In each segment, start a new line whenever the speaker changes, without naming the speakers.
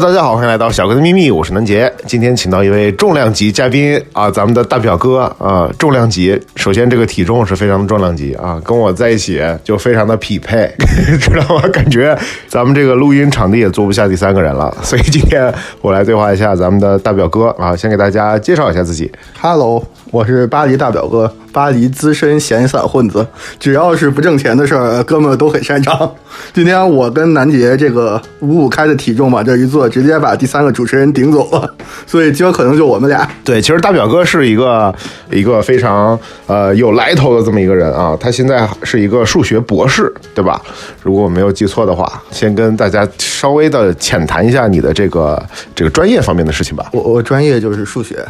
大家好，欢迎来到小哥的秘密，我是南杰。今天请到一位重量级嘉宾啊，咱们的大表哥啊，重量级。首先这个体重是非常的重量级啊，跟我在一起就非常的匹配，知道吗？感觉咱们这个录音场地也坐不下第三个人了，所以今天我来对话一下咱们的大表哥啊，先给大家介绍一下自己。
Hello，我是巴黎大表哥，巴黎资深闲散混子，只要是不挣钱的事儿，哥们儿都很擅长。今天我跟南杰这个五五开的体重往这一坐，直接把第三个主持人顶走了，所以今儿可能就我们俩。
对，其实大表哥是一个一个非常呃有来头的这么一个人啊，他现在是一个数学博士，对吧？如果我没有记错的话，先跟大家稍微的浅谈一下你的这个这个专业方面的事情吧。
我我专业就是数学，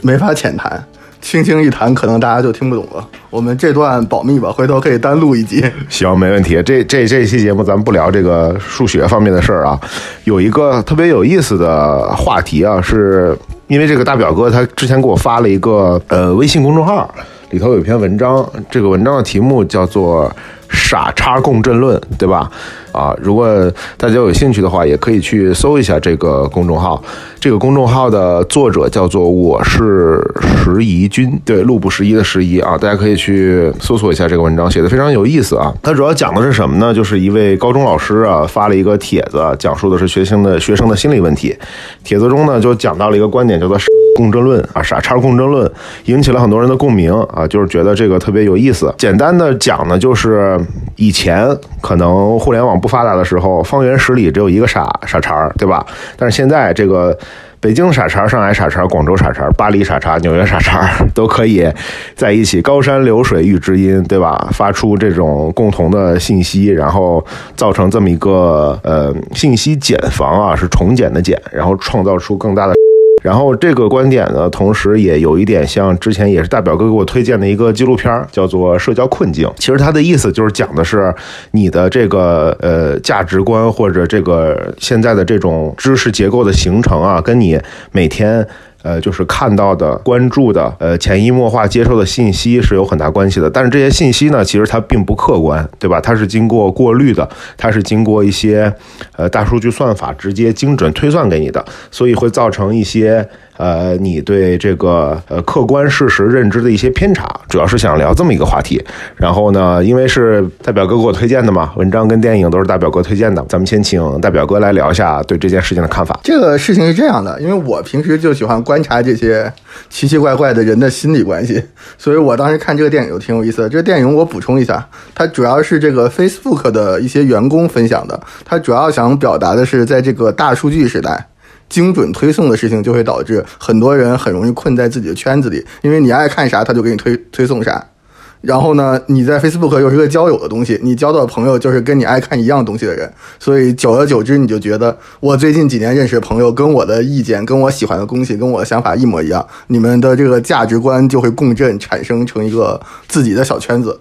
没法浅谈，轻轻一弹可能大家就听不懂了。我们这段保密吧，回头可以单录一集。
行，没问题。这这这期节目咱们不聊这个数学方面的事儿啊，有一个特别有意思的话题啊，是因为这个大表哥他之前给我发了一个呃微信公众号，里头有一篇文章，这个文章的题目叫做“傻叉共振论”，对吧？啊，如果大家有兴趣的话，也可以去搜一下这个公众号。这个公众号的作者叫做我是石怡君，对，路不拾遗的拾遗啊，大家可以去搜索一下这个文章，写的非常有意思啊。它主要讲的是什么呢？就是一位高中老师啊发了一个帖子，讲述的是学生的学生的心理问题。帖子中呢就讲到了一个观点，叫做共振论啊，傻叉共振论，引起了很多人的共鸣啊，就是觉得这个特别有意思。简单的讲呢，就是以前可能互联网不发达的时候，方圆十里只有一个傻傻叉，对吧？但是现在这个。北京傻叉、上海傻叉、广州傻叉、巴黎傻叉、纽约傻叉都可以在一起，高山流水遇知音，对吧？发出这种共同的信息，然后造成这么一个呃信息茧房啊，是重茧的茧，然后创造出更大的。然后这个观点呢，同时也有一点像之前也是大表哥给我推荐的一个纪录片，叫做《社交困境》。其实他的意思就是讲的是你的这个呃价值观或者这个现在的这种知识结构的形成啊，跟你每天。呃，就是看到的、关注的、呃，潜移默化接受的信息是有很大关系的。但是这些信息呢，其实它并不客观，对吧？它是经过过滤的，它是经过一些呃大数据算法直接精准推算给你的，所以会造成一些呃你对这个呃客观事实认知的一些偏差。主要是想聊这么一个话题。然后呢，因为是大表哥给我推荐的嘛，文章跟电影都是大表哥推荐的，咱们先请大表哥来聊一下对这件事情的看法。
这个事情是这样的，因为我平时就喜欢观察这些奇奇怪怪的人的心理关系，所以我当时看这个电影就挺有意思的。这个电影我补充一下，它主要是这个 Facebook 的一些员工分享的，它主要想表达的是，在这个大数据时代。精准推送的事情就会导致很多人很容易困在自己的圈子里，因为你爱看啥，他就给你推推送啥。然后呢，你在 Facebook 又是个交友的东西，你交到的朋友就是跟你爱看一样东西的人，所以久而久之，你就觉得我最近几年认识的朋友跟我的意见、跟我喜欢的东西、跟我的想法一模一样，你们的这个价值观就会共振，产生成一个自己的小圈子。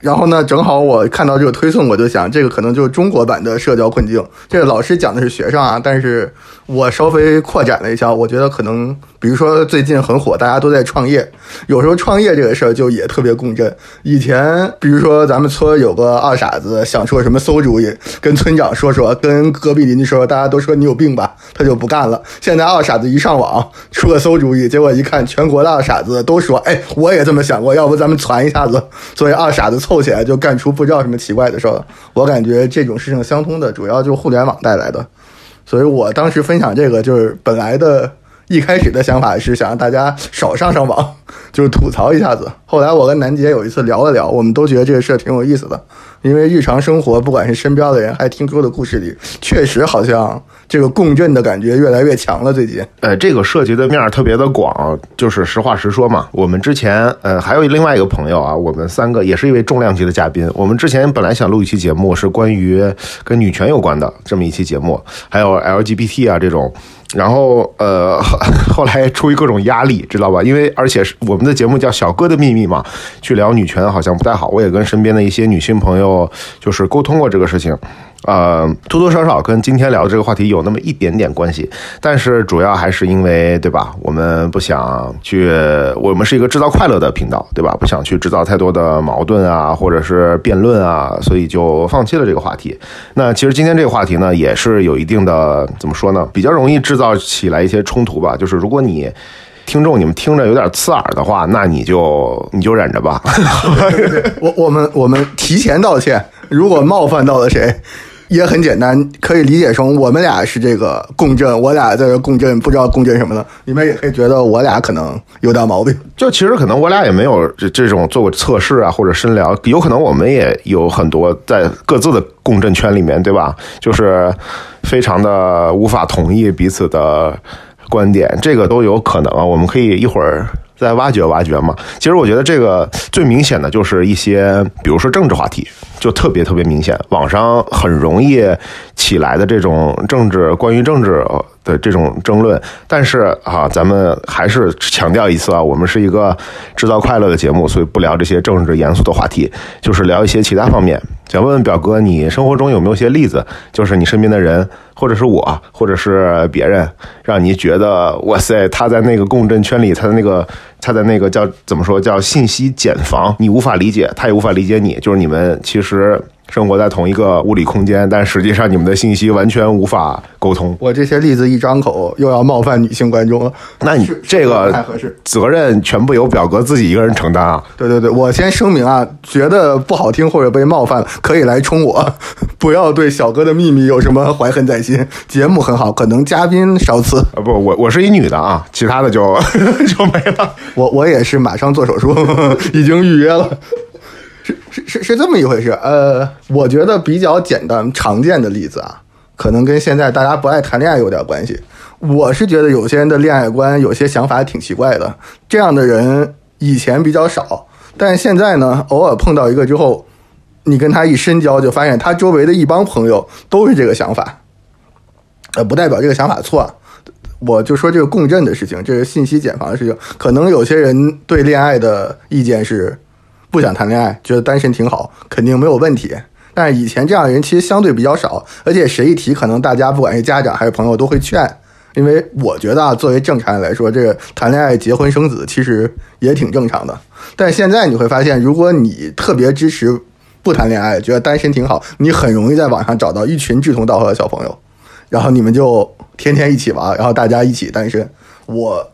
然后呢，正好我看到这个推送，我就想，这个可能就是中国版的社交困境。这个老师讲的是学生啊，但是我稍微扩展了一下，我觉得可能，比如说最近很火，大家都在创业，有时候创业这个事儿就也特别共振。以前，比如说咱们村有个二傻子想出个什么馊主意，跟村长说说，跟隔壁邻居说，大家都说你有病吧，他就不干了。现在二傻子一上网出个馊主意，结果一看，全国的二傻子都说，哎，我也这么想过，要不咱们传一下子。所以二傻子凑起来就干出不知道什么奇怪的事儿。我感觉这种事情相通的，主要就是互联网带来的。所以我当时分享这个，就是本来的一开始的想法是想让大家少上上网，就是吐槽一下子。后来我跟南杰有一次聊了聊，我们都觉得这个事儿挺有意思的，因为日常生活，不管是身边的人，还听说的故事里，确实好像这个共振的感觉越来越强了。最近，
呃，这个涉及的面儿特别的广，就是实话实说嘛。我们之前呃还有另外一个朋友啊，我们三个也是一位重量级的嘉宾。我们之前本来想录一期节目，是关于跟女权有关的这么一期节目，还有 LGBT 啊这种。然后呃，后来出于各种压力，知道吧？因为而且是我们的节目叫《小哥的秘密》嘛，去聊女权好像不太好。我也跟身边的一些女性朋友就是沟通过这个事情，呃，多多少少跟今天聊的这个话题有那么一点点关系，但是主要还是因为，对吧？我们不想去，我们是一个制造快乐的频道，对吧？不想去制造太多的矛盾啊，或者是辩论啊，所以就放弃了这个话题。那其实今天这个话题呢，也是有一定的怎么说呢？比较容易制造起来一些冲突吧。就是如果你听众你们听着有点刺耳的话，那你就你就忍着吧。
我我们我们提前道歉，如果冒犯到了谁。也很简单，可以理解成我们俩是这个共振，我俩在这共振，不知道共振什么的。你们也可以觉得我俩可能有点毛病。
就其实可能我俩也没有这这种做过测试啊，或者深聊，有可能我们也有很多在各自的共振圈里面，对吧？就是非常的无法同意彼此的观点，这个都有可能啊。我们可以一会儿。在挖掘挖掘嘛，其实我觉得这个最明显的就是一些，比如说政治话题，就特别特别明显，网上很容易起来的这种政治，关于政治。的这种争论，但是啊，咱们还是强调一次啊，我们是一个制造快乐的节目，所以不聊这些政治严肃的话题，就是聊一些其他方面。想问问表哥，你生活中有没有些例子，就是你身边的人，或者是我，或者是别人，让你觉得哇塞，他在那个共振圈里，他的那个，他的那个叫怎么说，叫信息茧房，你无法理解，他也无法理解你，就是你们其实。生活在同一个物理空间，但实际上你们的信息完全无法沟通。
我这些例子一张口，又要冒犯女性观众了。
那你这个
太合适，
责任全部由表哥自己一个人承担啊？
对对对，我先声明啊，觉得不好听或者被冒犯了，可以来冲我，不要对小哥的秘密有什么怀恨在心。节目很好，可能嘉宾少次
啊。不，我我是一女的啊，其他的就 就没了。
我我也是马上做手术，已经预约了。是是是是这么一回事，呃，我觉得比较简单常见的例子啊，可能跟现在大家不爱谈恋爱有点关系。我是觉得有些人的恋爱观、有些想法挺奇怪的，这样的人以前比较少，但现在呢，偶尔碰到一个之后，你跟他一深交，就发现他周围的一帮朋友都是这个想法，呃，不代表这个想法错。我就说这个共振的事情，这是信息茧房的事情，可能有些人对恋爱的意见是。不想谈恋爱，觉得单身挺好，肯定没有问题。但是以前这样的人其实相对比较少，而且谁一提，可能大家不管是家长还是朋友都会劝。因为我觉得啊，作为正常人来说，这个谈恋爱、结婚、生子其实也挺正常的。但现在你会发现，如果你特别支持不谈恋爱，觉得单身挺好，你很容易在网上找到一群志同道合的小朋友，然后你们就天天一起玩，然后大家一起单身。我。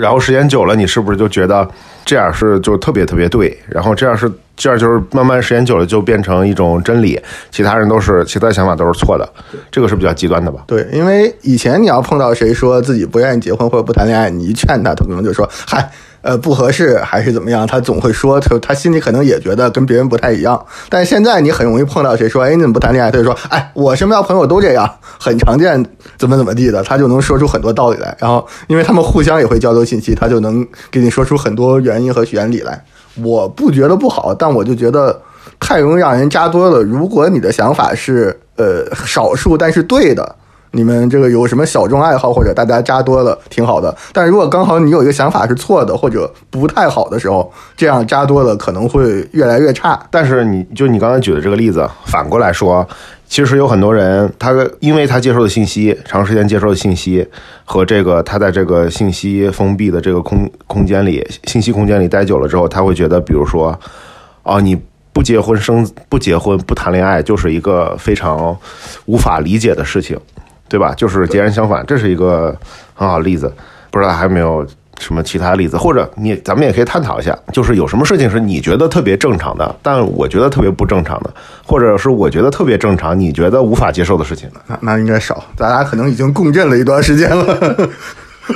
然后时间久了，你是不是就觉得这样是就特别特别对？然后这样是这样就是慢慢时间久了就变成一种真理，其他人都是其他想法都是错的，这个是比较极端的吧？
对，因为以前你要碰到谁说自己不愿意结婚或者不谈恋爱，你一劝他，他可能就说嗨。呃，不合适还是怎么样？他总会说，他他心里可能也觉得跟别人不太一样。但现在你很容易碰到谁说，哎，你怎么不谈恋爱？他就说，哎，我身边朋友都这样，很常见，怎么怎么地的，他就能说出很多道理来。然后，因为他们互相也会交流信息，他就能给你说出很多原因和原理来。我不觉得不好，但我就觉得太容易让人扎多了。如果你的想法是呃少数但是对的。你们这个有什么小众爱好，或者大家扎多了挺好的。但如果刚好你有一个想法是错的，或者不太好的时候，这样扎多了可能会越来越差。
但是你就你刚才举的这个例子，反过来说，其实有很多人，他因为他接受的信息，长时间接受的信息和这个他在这个信息封闭的这个空空间里，信息空间里待久了之后，他会觉得，比如说，哦，你不结婚生不结婚不谈恋爱，就是一个非常无法理解的事情。对吧？就是截然相反，这是一个很好的例子。不知道还有没有什么其他例子，或者你咱们也可以探讨一下，就是有什么事情是你觉得特别正常的，但我觉得特别不正常的，或者是我觉得特别正常，你觉得无法接受的事情。
那那应该少，咱俩可能已经共振了一段时间了，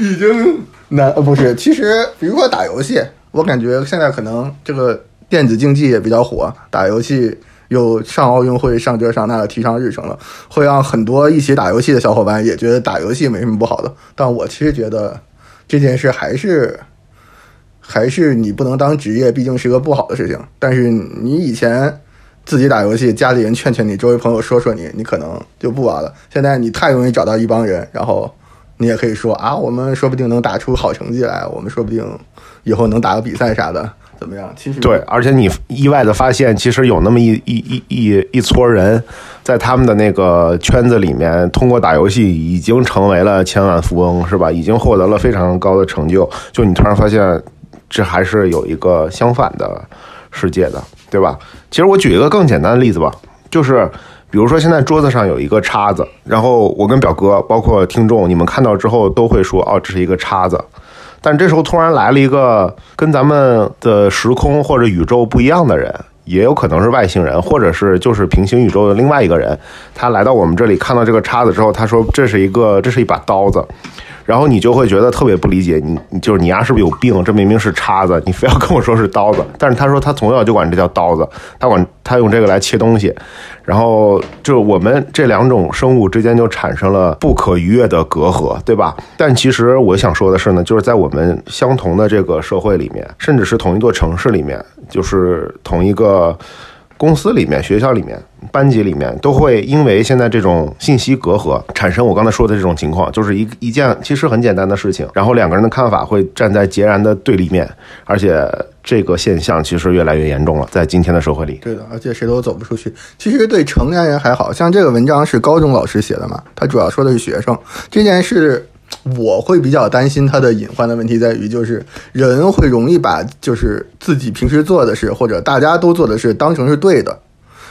已经难不是？其实比如说打游戏，我感觉现在可能这个电子竞技也比较火，打游戏。有上奥运会、上这上那的提上日程了，会让很多一起打游戏的小伙伴也觉得打游戏没什么不好的。但我其实觉得这件事还是还是你不能当职业，毕竟是个不好的事情。但是你以前自己打游戏，家里人劝劝你，周围朋友说说你，你可能就不玩了。现在你太容易找到一帮人，然后你也可以说啊，我们说不定能打出好成绩来，我们说不定以后能打个比赛啥的。怎么样？其实
对，而且你意外的发现，其实有那么一一一一一撮人，在他们的那个圈子里面，通过打游戏已经成为了千万富翁，是吧？已经获得了非常高的成就。就你突然发现，这还是有一个相反的世界的，对吧？其实我举一个更简单的例子吧，就是比如说现在桌子上有一个叉子，然后我跟表哥，包括听众，你们看到之后都会说，哦，这是一个叉子。但这时候突然来了一个跟咱们的时空或者宇宙不一样的人，也有可能是外星人，或者是就是平行宇宙的另外一个人。他来到我们这里，看到这个叉子之后，他说：“这是一个，这是一把刀子。”然后你就会觉得特别不理解，你就是你丫是不是有病？这明明是叉子，你非要跟我说是刀子。但是他说他从小就管这叫刀子，他管他用这个来切东西。然后就我们这两种生物之间就产生了不可逾越的隔阂，对吧？但其实我想说的是呢，就是在我们相同的这个社会里面，甚至是同一座城市里面，就是同一个。公司里面、学校里面、班级里面，都会因为现在这种信息隔阂，产生我刚才说的这种情况，就是一一件其实很简单的事情，然后两个人的看法会站在截然的对立面，而且这个现象其实越来越严重了，在今天的社会里。
对的，而且谁都走不出去。其实对成年人还好像这个文章是高中老师写的嘛，他主要说的是学生这件事。我会比较担心它的隐患的问题在于，就是人会容易把就是自己平时做的事或者大家都做的事当成是对的。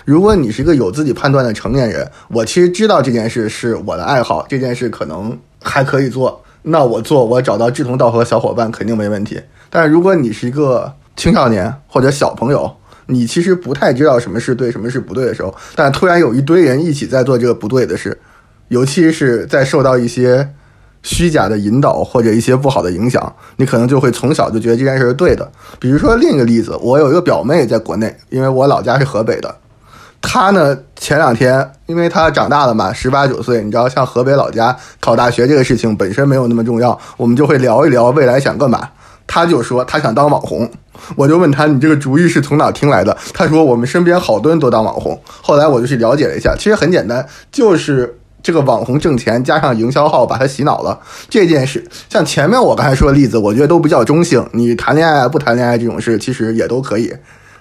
如果你是一个有自己判断的成年人，我其实知道这件事是我的爱好，这件事可能还可以做，那我做，我找到志同道合的小伙伴肯定没问题。但是如果你是一个青少年或者小朋友，你其实不太知道什么是对，什么是不对的时候，但突然有一堆人一起在做这个不对的事，尤其是在受到一些。虚假的引导或者一些不好的影响，你可能就会从小就觉得这件事是对的。比如说另一个例子，我有一个表妹在国内，因为我老家是河北的，她呢前两天，因为她长大了嘛，十八九岁，你知道，像河北老家考大学这个事情本身没有那么重要，我们就会聊一聊未来想干嘛。她就说她想当网红，我就问她你这个主意是从哪听来的？她说我们身边好多人都当网红。后来我就去了解了一下，其实很简单，就是。这个网红挣钱，加上营销号把他洗脑了。这件事，像前面我刚才说的例子，我觉得都比较中性。你谈恋爱不谈恋爱这种事，其实也都可以。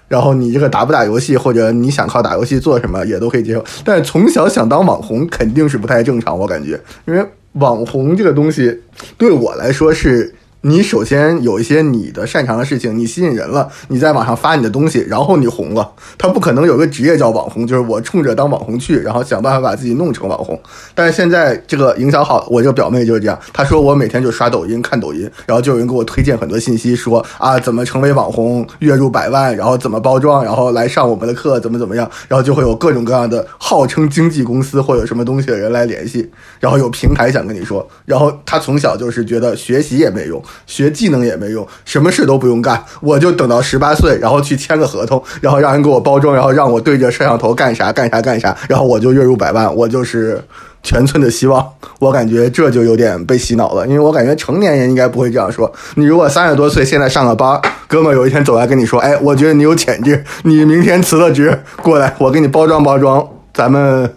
然后你这个打不打游戏，或者你想靠打游戏做什么，也都可以接受。但是从小想当网红，肯定是不太正常，我感觉，因为网红这个东西对我来说是。你首先有一些你的擅长的事情，你吸引人了，你在网上发你的东西，然后你红了。他不可能有个职业叫网红，就是我冲着当网红去，然后想办法把自己弄成网红。但是现在这个营销号，我这个表妹就是这样，她说我每天就刷抖音看抖音，然后就有人给我推荐很多信息，说啊怎么成为网红，月入百万，然后怎么包装，然后来上我们的课，怎么怎么样，然后就会有各种各样的号称经纪公司或者什么东西的人来联系，然后有平台想跟你说，然后他从小就是觉得学习也没用。学技能也没用，什么事都不用干，我就等到十八岁，然后去签个合同，然后让人给我包装，然后让我对着摄像头干啥干啥干啥，然后我就月入百万，我就是全村的希望。我感觉这就有点被洗脑了，因为我感觉成年人应该不会这样说。你如果三十多岁，现在上个班，哥们有一天走来跟你说，哎，我觉得你有潜质，你明天辞了职过来，我给你包装包装，咱们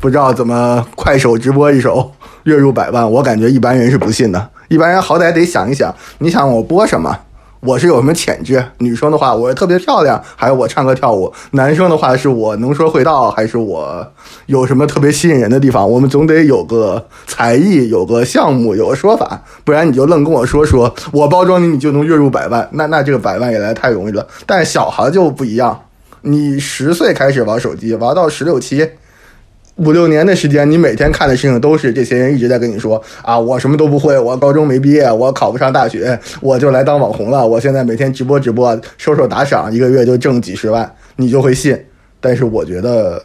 不知道怎么快手直播一手，月入百万，我感觉一般人是不信的。一般人好歹得想一想，你想我播什么？我是有什么潜质？女生的话，我是特别漂亮，还是我唱歌跳舞？男生的话，是我能说会道，还是我有什么特别吸引人的地方？我们总得有个才艺，有个项目，有个说法，不然你就愣跟我说说我包装你，你就能月入百万？那那这个百万也来太容易了。但小孩就不一样，你十岁开始玩手机，玩到十六七。五六年的时间，你每天看的事情都是这些人一直在跟你说啊，我什么都不会，我高中没毕业，我考不上大学，我就来当网红了。我现在每天直播直播，收收打赏，一个月就挣几十万，你就会信。但是我觉得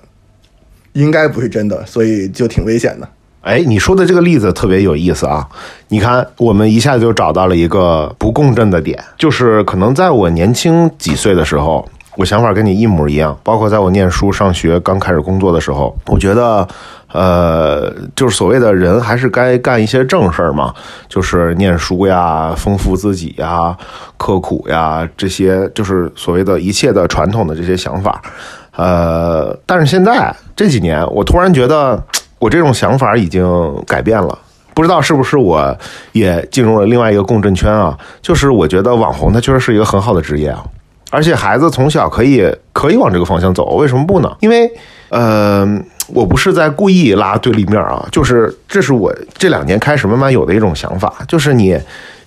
应该不是真的，所以就挺危险的。
哎，你说的这个例子特别有意思啊！你看，我们一下就找到了一个不共振的点，就是可能在我年轻几岁的时候。我想法跟你一模一样，包括在我念书、上学、刚开始工作的时候，我觉得，呃，就是所谓的人还是该干一些正事儿嘛，就是念书呀、丰富自己呀、刻苦呀，这些就是所谓的一切的传统的这些想法。呃，但是现在这几年，我突然觉得我这种想法已经改变了，不知道是不是我也进入了另外一个共振圈啊？就是我觉得网红他确实是一个很好的职业啊。而且孩子从小可以可以往这个方向走，为什么不呢？因为呃，我不是在故意拉对立面啊，就是这是我这两年开始慢慢有的一种想法，就是你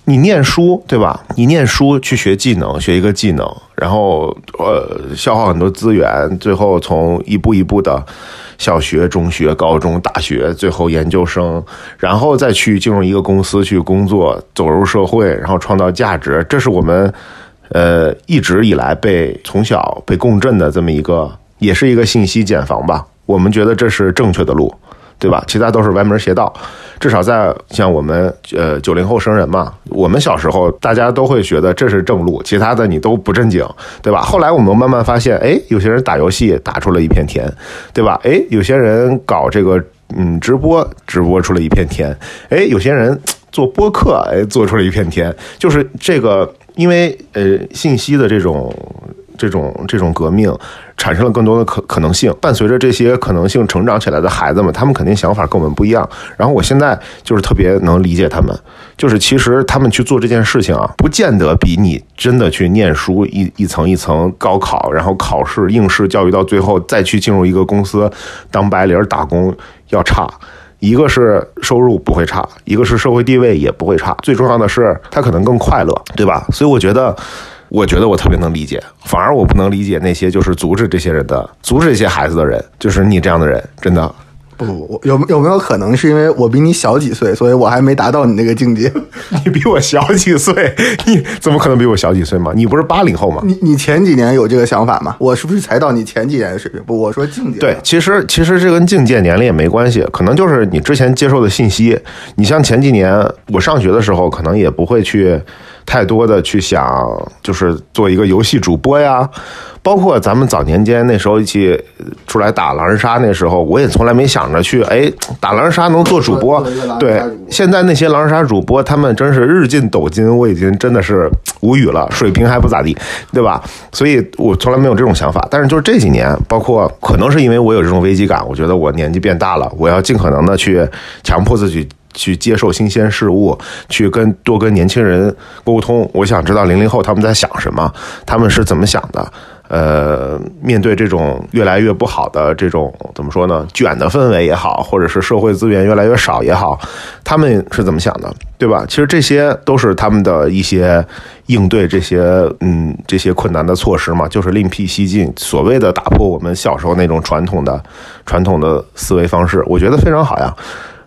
你念书对吧？你念书去学技能，学一个技能，然后呃消耗很多资源，最后从一步一步的小学、中学、高中、大学，最后研究生，然后再去进入一个公司去工作，走入社会，然后创造价值，这是我们。呃，一直以来被从小被共振的这么一个，也是一个信息茧房吧。我们觉得这是正确的路，对吧？其他都是歪门邪道。至少在像我们呃九零后生人嘛，我们小时候大家都会觉得这是正路，其他的你都不正经，对吧？后来我们慢慢发现，哎，有些人打游戏打出了一片天，对吧？哎，有些人搞这个嗯直播直播出了一片天，哎，有些人做播客哎做出了一片天，就是这个。因为呃，信息的这种、这种、这种革命，产生了更多的可可能性。伴随着这些可能性成长起来的孩子们，他们肯定想法跟我们不一样。然后我现在就是特别能理解他们，就是其实他们去做这件事情啊，不见得比你真的去念书一一层一层高考，然后考试应试教育到最后再去进入一个公司当白领打工要差。一个是收入不会差，一个是社会地位也不会差，最重要的是他可能更快乐，对吧？所以我觉得，我觉得我特别能理解，反而我不能理解那些就是阻止这些人的、阻止这些孩子的人，就是你这样的人，真的。
不不不，有有没有可能是因为我比你小几岁，所以我还没达到你那个境界？
你比我小几岁？你怎么可能比我小几岁嘛？你不是八零后吗？
你你前几年有这个想法吗？我是不是才到你前几年的水平？不，我说境界。
对，其实其实这跟境界年龄也没关系，可能就是你之前接受的信息。你像前几年我上学的时候，可能也不会去太多的去想，就是做一个游戏主播呀。包括咱们早年间那时候一起出来打狼人杀，那时候我也从来没想着去哎打狼人杀能做主播。对，现在那些狼人杀主播，他们真是日进斗金，我已经真的是无语了，水平还不咋地，对吧？所以我从来没有这种想法。但是就是这几年，包括可能是因为我有这种危机感，我觉得我年纪变大了，我要尽可能的去强迫自己去接受新鲜事物，去跟多跟年轻人沟通。我想知道零零后他们在想什么，他们是怎么想的。呃，面对这种越来越不好的这种怎么说呢？卷的氛围也好，或者是社会资源越来越少也好，他们是怎么想的，对吧？其实这些都是他们的一些应对这些嗯这些困难的措施嘛，就是另辟蹊径，所谓的打破我们小时候那种传统的传统的思维方式，我觉得非常好呀。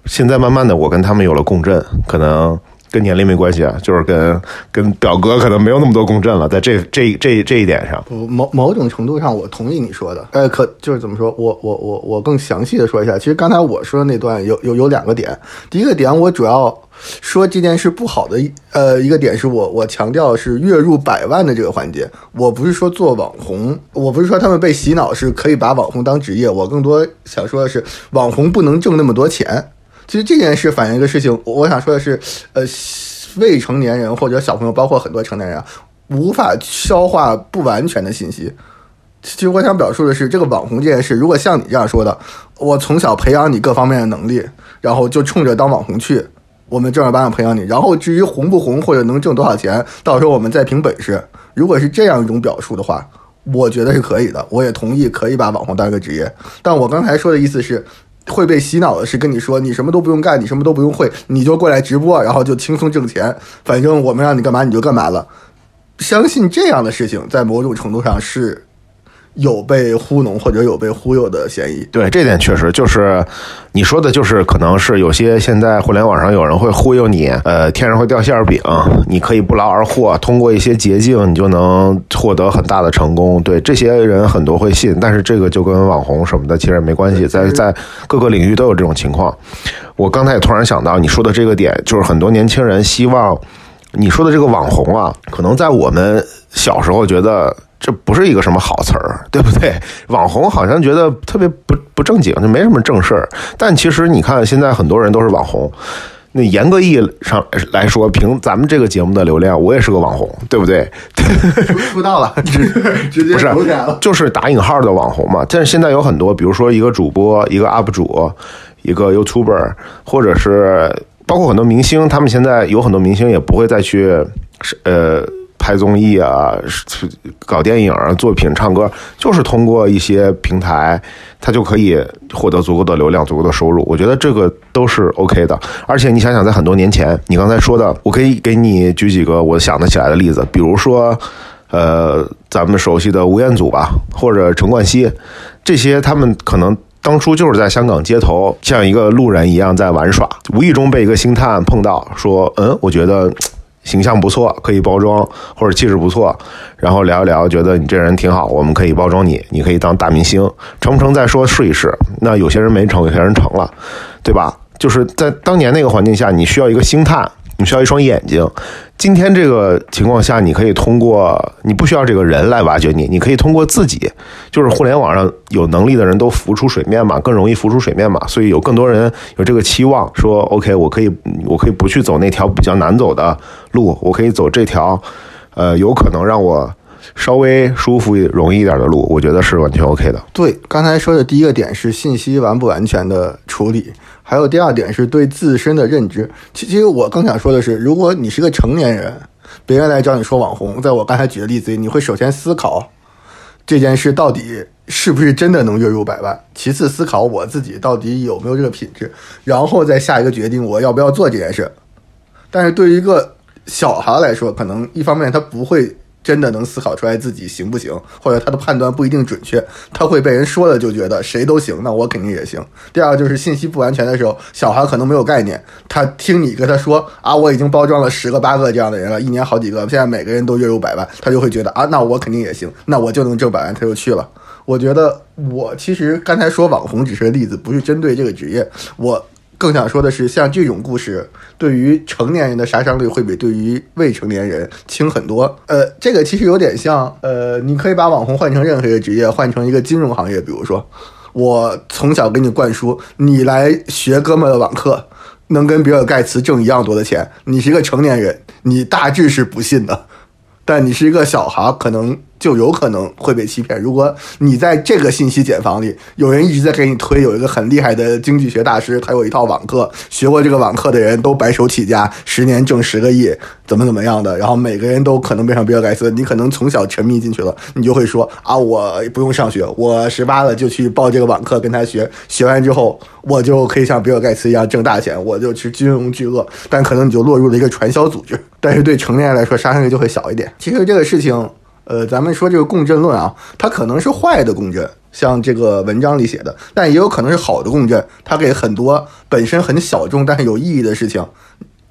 现在慢慢的，我跟他们有了共振，可能。跟年龄没关系啊，就是跟跟表哥可能没有那么多共振了，在这这这这一点上，
某某种程度上我同意你说的，呃，可就是怎么说，我我我我更详细的说一下，其实刚才我说的那段有有有两个点，第一个点我主要说这件事不好的，呃，一个点是我我强调是月入百万的这个环节，我不是说做网红，我不是说他们被洗脑是可以把网红当职业，我更多想说的是网红不能挣那么多钱。其实这件事反映一个事情，我想说的是，呃，未成年人或者小朋友，包括很多成年人，无法消化不完全的信息。其实我想表述的是，这个网红这件事，如果像你这样说的，我从小培养你各方面的能力，然后就冲着当网红去，我们正儿八经培养你，然后至于红不红或者能挣多少钱，到时候我们再凭本事。如果是这样一种表述的话，我觉得是可以的，我也同意可以把网红当一个职业。但我刚才说的意思是。会被洗脑的是跟你说你什么都不用干，你什么都不用会，你就过来直播，然后就轻松挣钱。反正我们让你干嘛你就干嘛了。相信这样的事情，在某种程度上是。有被糊弄或者有被忽悠的嫌疑。
对，这点确实就是你说的，就是可能是有些现在互联网上有人会忽悠你，呃，天上会掉馅饼，你可以不劳而获，通过一些捷径，你就能获得很大的成功。对，这些人很多会信，但是这个就跟网红什么的其实没关系，在在各个领域都有这种情况。我刚才也突然想到你说的这个点，就是很多年轻人希望你说的这个网红啊，可能在我们小时候觉得。这不是一个什么好词儿，对不对？网红好像觉得特别不不正经，就没什么正事儿。但其实你看，现在很多人都是网红。那严格意义上来说，凭咱们这个节目的流量，我也是个网红，对不对？
出道了，直直接
不是，就是打引号的网红嘛。但是现在有很多，比如说一个主播、一个 UP 主、一个 YouTuber，或者是包括很多明星，他们现在有很多明星也不会再去呃。拍综艺啊、搞电影啊、作品、唱歌，就是通过一些平台，他就可以获得足够的流量、足够的收入。我觉得这个都是 OK 的。而且你想想，在很多年前，你刚才说的，我可以给你举几个我想得起来的例子，比如说，呃，咱们熟悉的吴彦祖吧，或者陈冠希，这些他们可能。当初就是在香港街头，像一个路人一样在玩耍，无意中被一个星探碰到，说：“嗯，我觉得形象不错，可以包装，或者气质不错。”然后聊一聊，觉得你这人挺好，我们可以包装你，你可以当大明星，成不成再说，试一试。那有些人没成，有些人成了，对吧？就是在当年那个环境下，你需要一个星探，你需要一双眼睛。今天这个情况下，你可以通过你不需要这个人来挖掘你，你可以通过自己，就是互联网上有能力的人都浮出水面嘛，更容易浮出水面嘛，所以有更多人有这个期望，说 OK，我可以我可以不去走那条比较难走的路，我可以走这条，呃，有可能让我稍微舒服容易一点的路，我觉得是完全 OK 的。
对，刚才说的第一个点是信息完不完全的处理，还有第二点是对自身的认知。其其实我更想说的是，如果你是个成年人，别人来找你说网红，在我刚才举的例子里，你会首先思考这件事到底是不是真的能月入百万，其次思考我自己到底有没有这个品质，然后再下一个决定我要不要做这件事。但是对于一个小孩来说，可能一方面他不会真的能思考出来自己行不行，或者他的判断不一定准确，他会被人说了就觉得谁都行，那我肯定也行。第二就是信息不完全的时候，小孩可能没有概念，他听你跟他说啊，我已经包装了十个八个这样的人了，一年好几个，现在每个人都月入百万，他就会觉得啊，那我肯定也行，那我就能挣百万，他就去了。我觉得我其实刚才说网红只是个例子，不是针对这个职业，我更想说的是，像这种故事，对于成年人的杀伤力会比对于未成年人轻很多。呃，这个其实有点像，呃，你可以把网红换成任何一个职业，换成一个金融行业，比如说，我从小给你灌输，你来学哥们的网课，能跟比尔盖茨挣一样多的钱，你是一个成年人，你大致是不信的。但你是一个小孩，可能就有可能会被欺骗。如果你在这个信息茧房里，有人一直在给你推，有一个很厉害的经济学大师，他有一套网课，学过这个网课的人都白手起家，十年挣十个亿，怎么怎么样的，然后每个人都可能变成比尔盖茨。你可能从小沉迷进去了，你就会说啊，我不用上学，我十八了就去报这个网课跟他学，学完之后我就可以像比尔盖茨一样挣大钱，我就去金融巨鳄。但可能你就落入了一个传销组织，但是对成年人来说杀伤力就会小一点。其实这个事情。呃，咱们说这个共振论啊，它可能是坏的共振，像这个文章里写的，但也有可能是好的共振，它给很多本身很小众但是有意义的事情，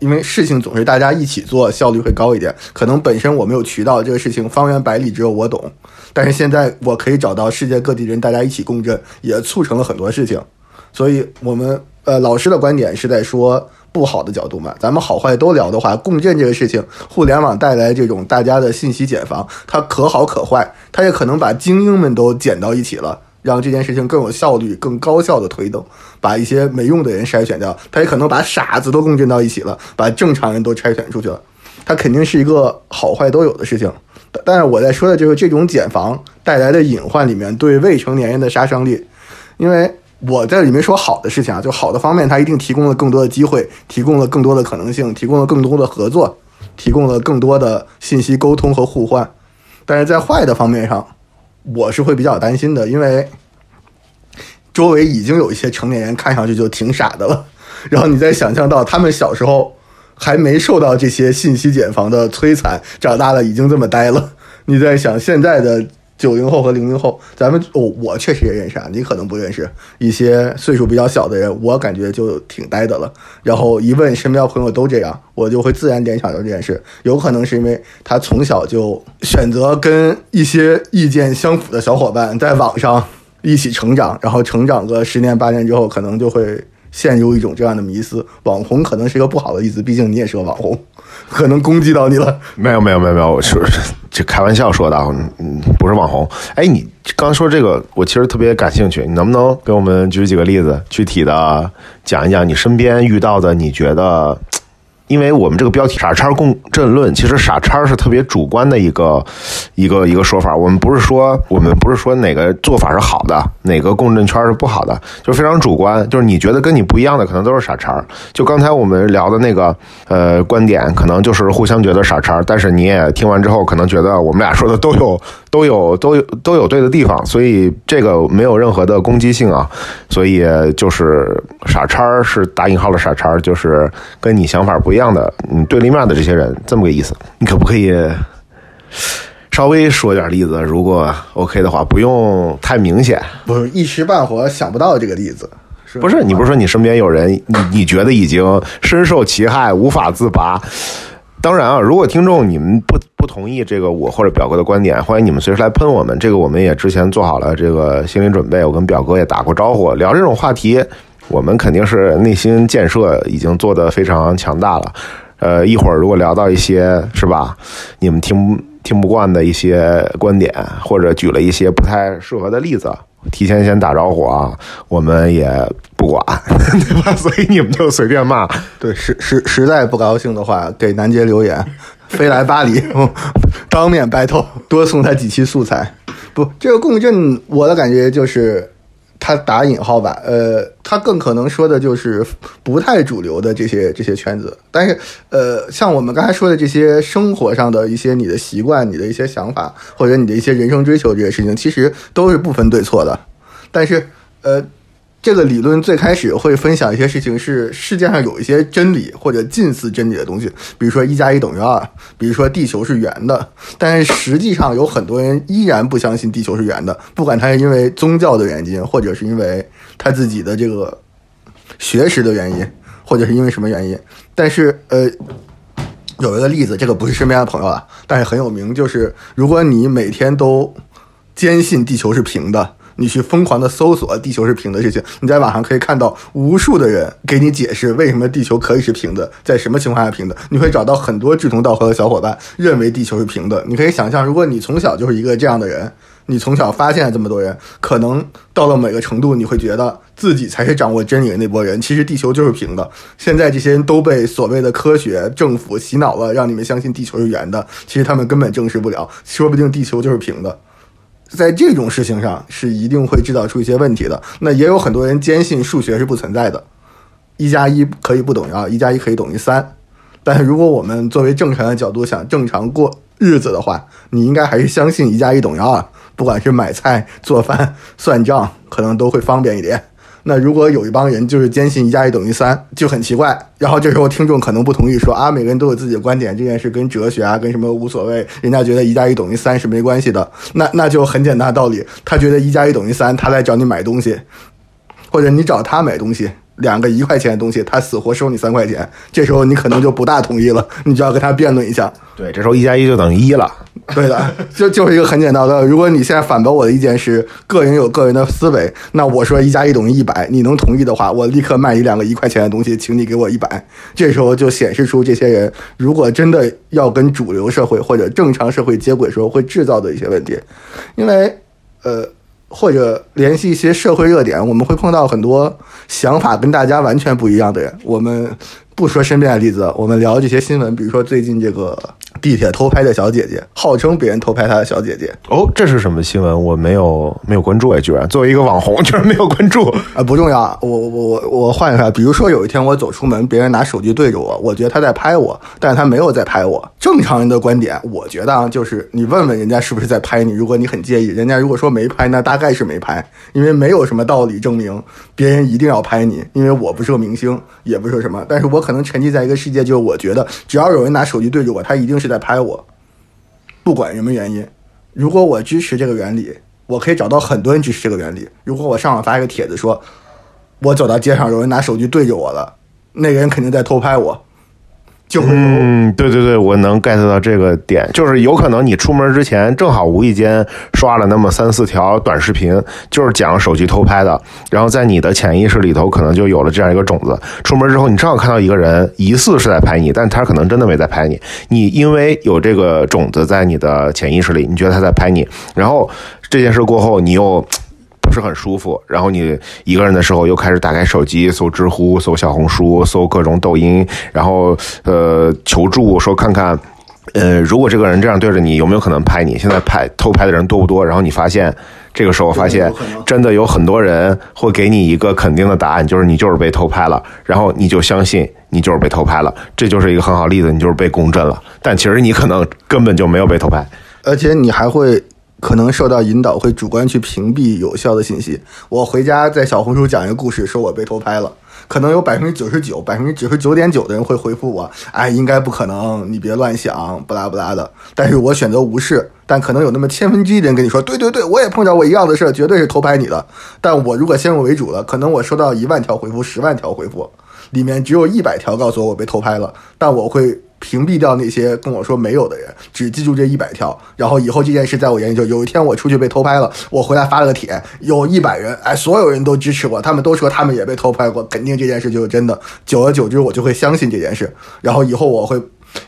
因为事情总是大家一起做，效率会高一点。可能本身我没有渠道，这个事情方圆百里只有我懂，但是现在我可以找到世界各地人，大家一起共振，也促成了很多事情。所以，我们呃老师的观点是在说。不好的角度嘛，咱们好坏都聊的话，共振这个事情，互联网带来这种大家的信息茧房，它可好可坏，它也可能把精英们都剪到一起了，让这件事情更有效率、更高效的推动，把一些没用的人筛选掉。它也可能把傻子都共振到一起了，把正常人都筛选出去了。它肯定是一个好坏都有的事情。但是我在说的就是这种茧房带来的隐患里面对未成年人的杀伤力，因为。我在里面说好的事情啊，就好的方面，它一定提供了更多的机会，提供了更多的可能性，提供了更多的合作，提供了更多的信息沟通和互换。但是在坏的方面上，我是会比较担心的，因为周围已经有一些成年人看上去就挺傻的了，然后你再想象到他们小时候还没受到这些信息茧房的摧残，长大了已经这么呆了，你在想现在的。九零后和零零后，咱们哦，我确实也认识啊，你可能不认识一些岁数比较小的人，我感觉就挺呆的了。然后一问身边朋友都这样，我就会自然联想到这件事，有可能是因为他从小就选择跟一些意见相符的小伙伴在网上一起成长，然后成长个十年八年之后，可能就会陷入一种这样的迷思。网红可能是一个不好的例子，毕竟你也是个网红。可能攻击到你了？
没有没有没有没有，我是这开玩笑说的，嗯，不是网红。哎，你刚说这个，我其实特别感兴趣，你能不能给我们举几个例子，具体的讲一讲你身边遇到的，你觉得因为我们这个标题“傻叉共振论”，其实傻叉是特别主观的一个一个一个说法。我们不是说我们不是说哪个做法是好的，哪个共振圈是不好的，就非常主观。就是你觉得跟你不一样的，可能都是傻叉。就刚才我们聊的那个呃观点，可能就是互相觉得傻叉，但是你也听完之后，可能觉得我们俩说的都有都有都有都有对的地方，所以这个没有任何的攻击性啊。所以就是傻叉是打引号的傻叉，就是跟你想法不一样的，嗯，对立面的这些人，这么个意思。你可不可以稍微说点例子？如果 OK 的话，不用太明显。
不是一时半会儿想不到这个例子。
不是你不是说你身边有人，你你觉得已经深受其害，无法自拔？当然啊，如果听众你们不不同意这个我或者表哥的观点，欢迎你们随时来喷我们。这个我们也之前做好了这个心理准备，我跟表哥也打过招呼，聊这种话题，我们肯定是内心建设已经做得非常强大了。呃，一会儿如果聊到一些是吧，你们听听不惯的一些观点，或者举了一些不太适合的例子。提前先打招呼啊，我们也不管，对吧？所以你们就随便骂。
对，实实实在不高兴的话，给南杰留言，飞来巴黎，当面 battle，多送他几期素材。不，这个共振，我的感觉就是。他打引号吧，呃，他更可能说的就是不太主流的这些这些圈子。但是，呃，像我们刚才说的这些生活上的一些你的习惯、你的一些想法，或者你的一些人生追求这些事情，其实都是不分对错的。但是，呃。这个理论最开始会分享一些事情，是世界上有一些真理或者近似真理的东西，比如说一加一等于二，比如说地球是圆的。但是实际上有很多人依然不相信地球是圆的，不管他是因为宗教的原因，或者是因为他自己的这个学识的原因，或者是因为什么原因。但是呃，有一个例子，这个不是身边的朋友了，但是很有名，就是如果你每天都坚信地球是平的。你去疯狂的搜索地球是平的事情，你在网上可以看到无数的人给你解释为什么地球可以是平的，在什么情况下平的。你会找到很多志同道合的小伙伴认为地球是平的。你可以想象，如果你从小就是一个这样的人，你从小发现了这么多人，可能到了某个程度，你会觉得自己才是掌握真理的那波人。其实地球就是平的。现在这些人都被所谓的科学政府洗脑了，让你们相信地球是圆的。其实他们根本证实不了，说不定地球就是平的。在这种事情上是一定会制造出一些问题的。那也有很多人坚信数学是不存在的，一加一可以不等于二，一加一可以等于三。但如果我们作为正常的角度想正常过日子的话，你应该还是相信一加一等于二，不管是买菜、做饭、算账，可能都会方便一点。那如果有一帮人就是坚信一加一等于三，就很奇怪。然后这时候听众可能不同意，说啊，每个人都有自己的观点，这件事跟哲学啊，跟什么无所谓。人家觉得一加一等于三是没关系的。那那就很简单的道理，他觉得一加一等于三，他来找你买东西，或者你找他买东西。两个一块钱的东西，他死活收你三块钱，这时候你可能就不大同意了，你就要跟他辩论一下。
对，这时候一加一就等于一了。
对的，就就是一个很简单的。如果你现在反驳我的意见是个人有个人的思维，那我说一加一等于一百，你能同意的话，我立刻卖你两个一块钱的东西，请你给我一百。这时候就显示出这些人如果真的要跟主流社会或者正常社会接轨时候会制造的一些问题，因为呃。或者联系一些社会热点，我们会碰到很多想法跟大家完全不一样的人。我们不说身边的例子，我们聊这些新闻，比如说最近这个。地铁偷拍的小姐姐，号称别人偷拍她的小姐姐。
哦，这是什么新闻？我没有没有关注哎，居然作为一个网红，居然没有关注
啊！不重要，我我我我换一下，比如说有一天我走出门，别人拿手机对着我，我觉得他在拍我，但是他没有在拍我。正常人的观点，我觉得啊，就是你问问人家是不是在拍你，如果你很介意，人家如果说没拍，那大概是没拍，因为没有什么道理证明别人一定要拍你，因为我不是个明星，也不是什么，但是我可能沉浸在一个世界，就是我觉得只要有人拿手机对着我，他一定是在。拍我，不管什么原因，如果我支持这个原理，我可以找到很多人支持这个原理。如果我上网发一个帖子，说我走到街上有人拿手机对着我了，那个人肯定在偷拍我。就
嗯，对对对，我能 get 到这个点，就是有可能你出门之前正好无意间刷了那么三四条短视频，就是讲手机偷拍的，然后在你的潜意识里头可能就有了这样一个种子。出门之后，你正好看到一个人疑似是在拍你，但他可能真的没在拍你。你因为有这个种子在你的潜意识里，你觉得他在拍你，然后这件事过后，你又。是很舒服。然后你一个人的时候，又开始打开手机搜知乎、搜小红书、搜各种抖音，然后呃求助说看看。呃，如果这个人这样对着你，有没有可能拍你？现在拍偷拍的人多不多？然后你发现，这个时候发现真的有很多人会给你一个肯定的答案，就是你就是被偷拍了，然后你就相信你就是被偷拍了，这就是一个很好例子，你就是被公震了。但其实你可能根本就没有被偷拍，
而且你还会可能受到引导，会主观去屏蔽有效的信息。我回家在小红书讲一个故事，说我被偷拍了。可能有百分之九十九、百分之九十九点九的人会回复我：“哎，应该不可能，你别乱想，不拉不拉的。”但是我选择无视。但可能有那么千分之一的人跟你说：“对对对，我也碰着过一样的事，绝对是偷拍你的。”但我如果先入为主了，可能我收到一万条回复、十万条回复，里面只有一百条告诉我我被偷拍了，但我会。屏蔽掉那些跟我说没有的人，只记住这一百条，然后以后这件事在我眼里就有一天我出去被偷拍了，我回来发了个帖，有一百人，哎，所有人都支持我，他们都说他们也被偷拍过，肯定这件事就是真的。久而久之，我就会相信这件事，然后以后我会。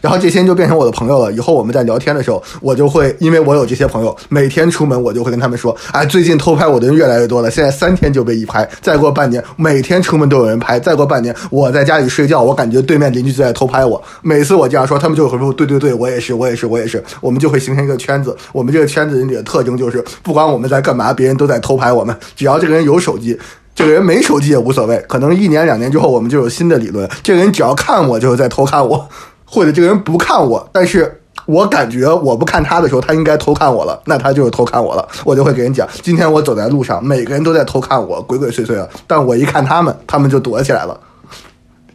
然后这些就变成我的朋友了。以后我们在聊天的时候，我就会因为我有这些朋友，每天出门我就会跟他们说：“哎，最近偷拍我的人越来越多了。现在三天就被一拍，再过半年每天出门都有人拍，再过半年我在家里睡觉，我感觉对面邻居就在偷拍我。每次我这样说，他们就会说：对对对，我也是，我也是，我也是。我们就会形成一个圈子。我们这个圈子里的特征就是，不管我们在干嘛，别人都在偷拍我们。只要这个人有手机，这个人没手机也无所谓。可能一年两年之后，我们就有新的理论：这个人只要看我，就是在偷看我。或者这个人不看我，但是我感觉我不看他的时候，他应该偷看我了，那他就是偷看我了。我就会给人讲，今天我走在路上，每个人都在偷看我，鬼鬼祟祟的，但我一看他们，他们就躲起来了，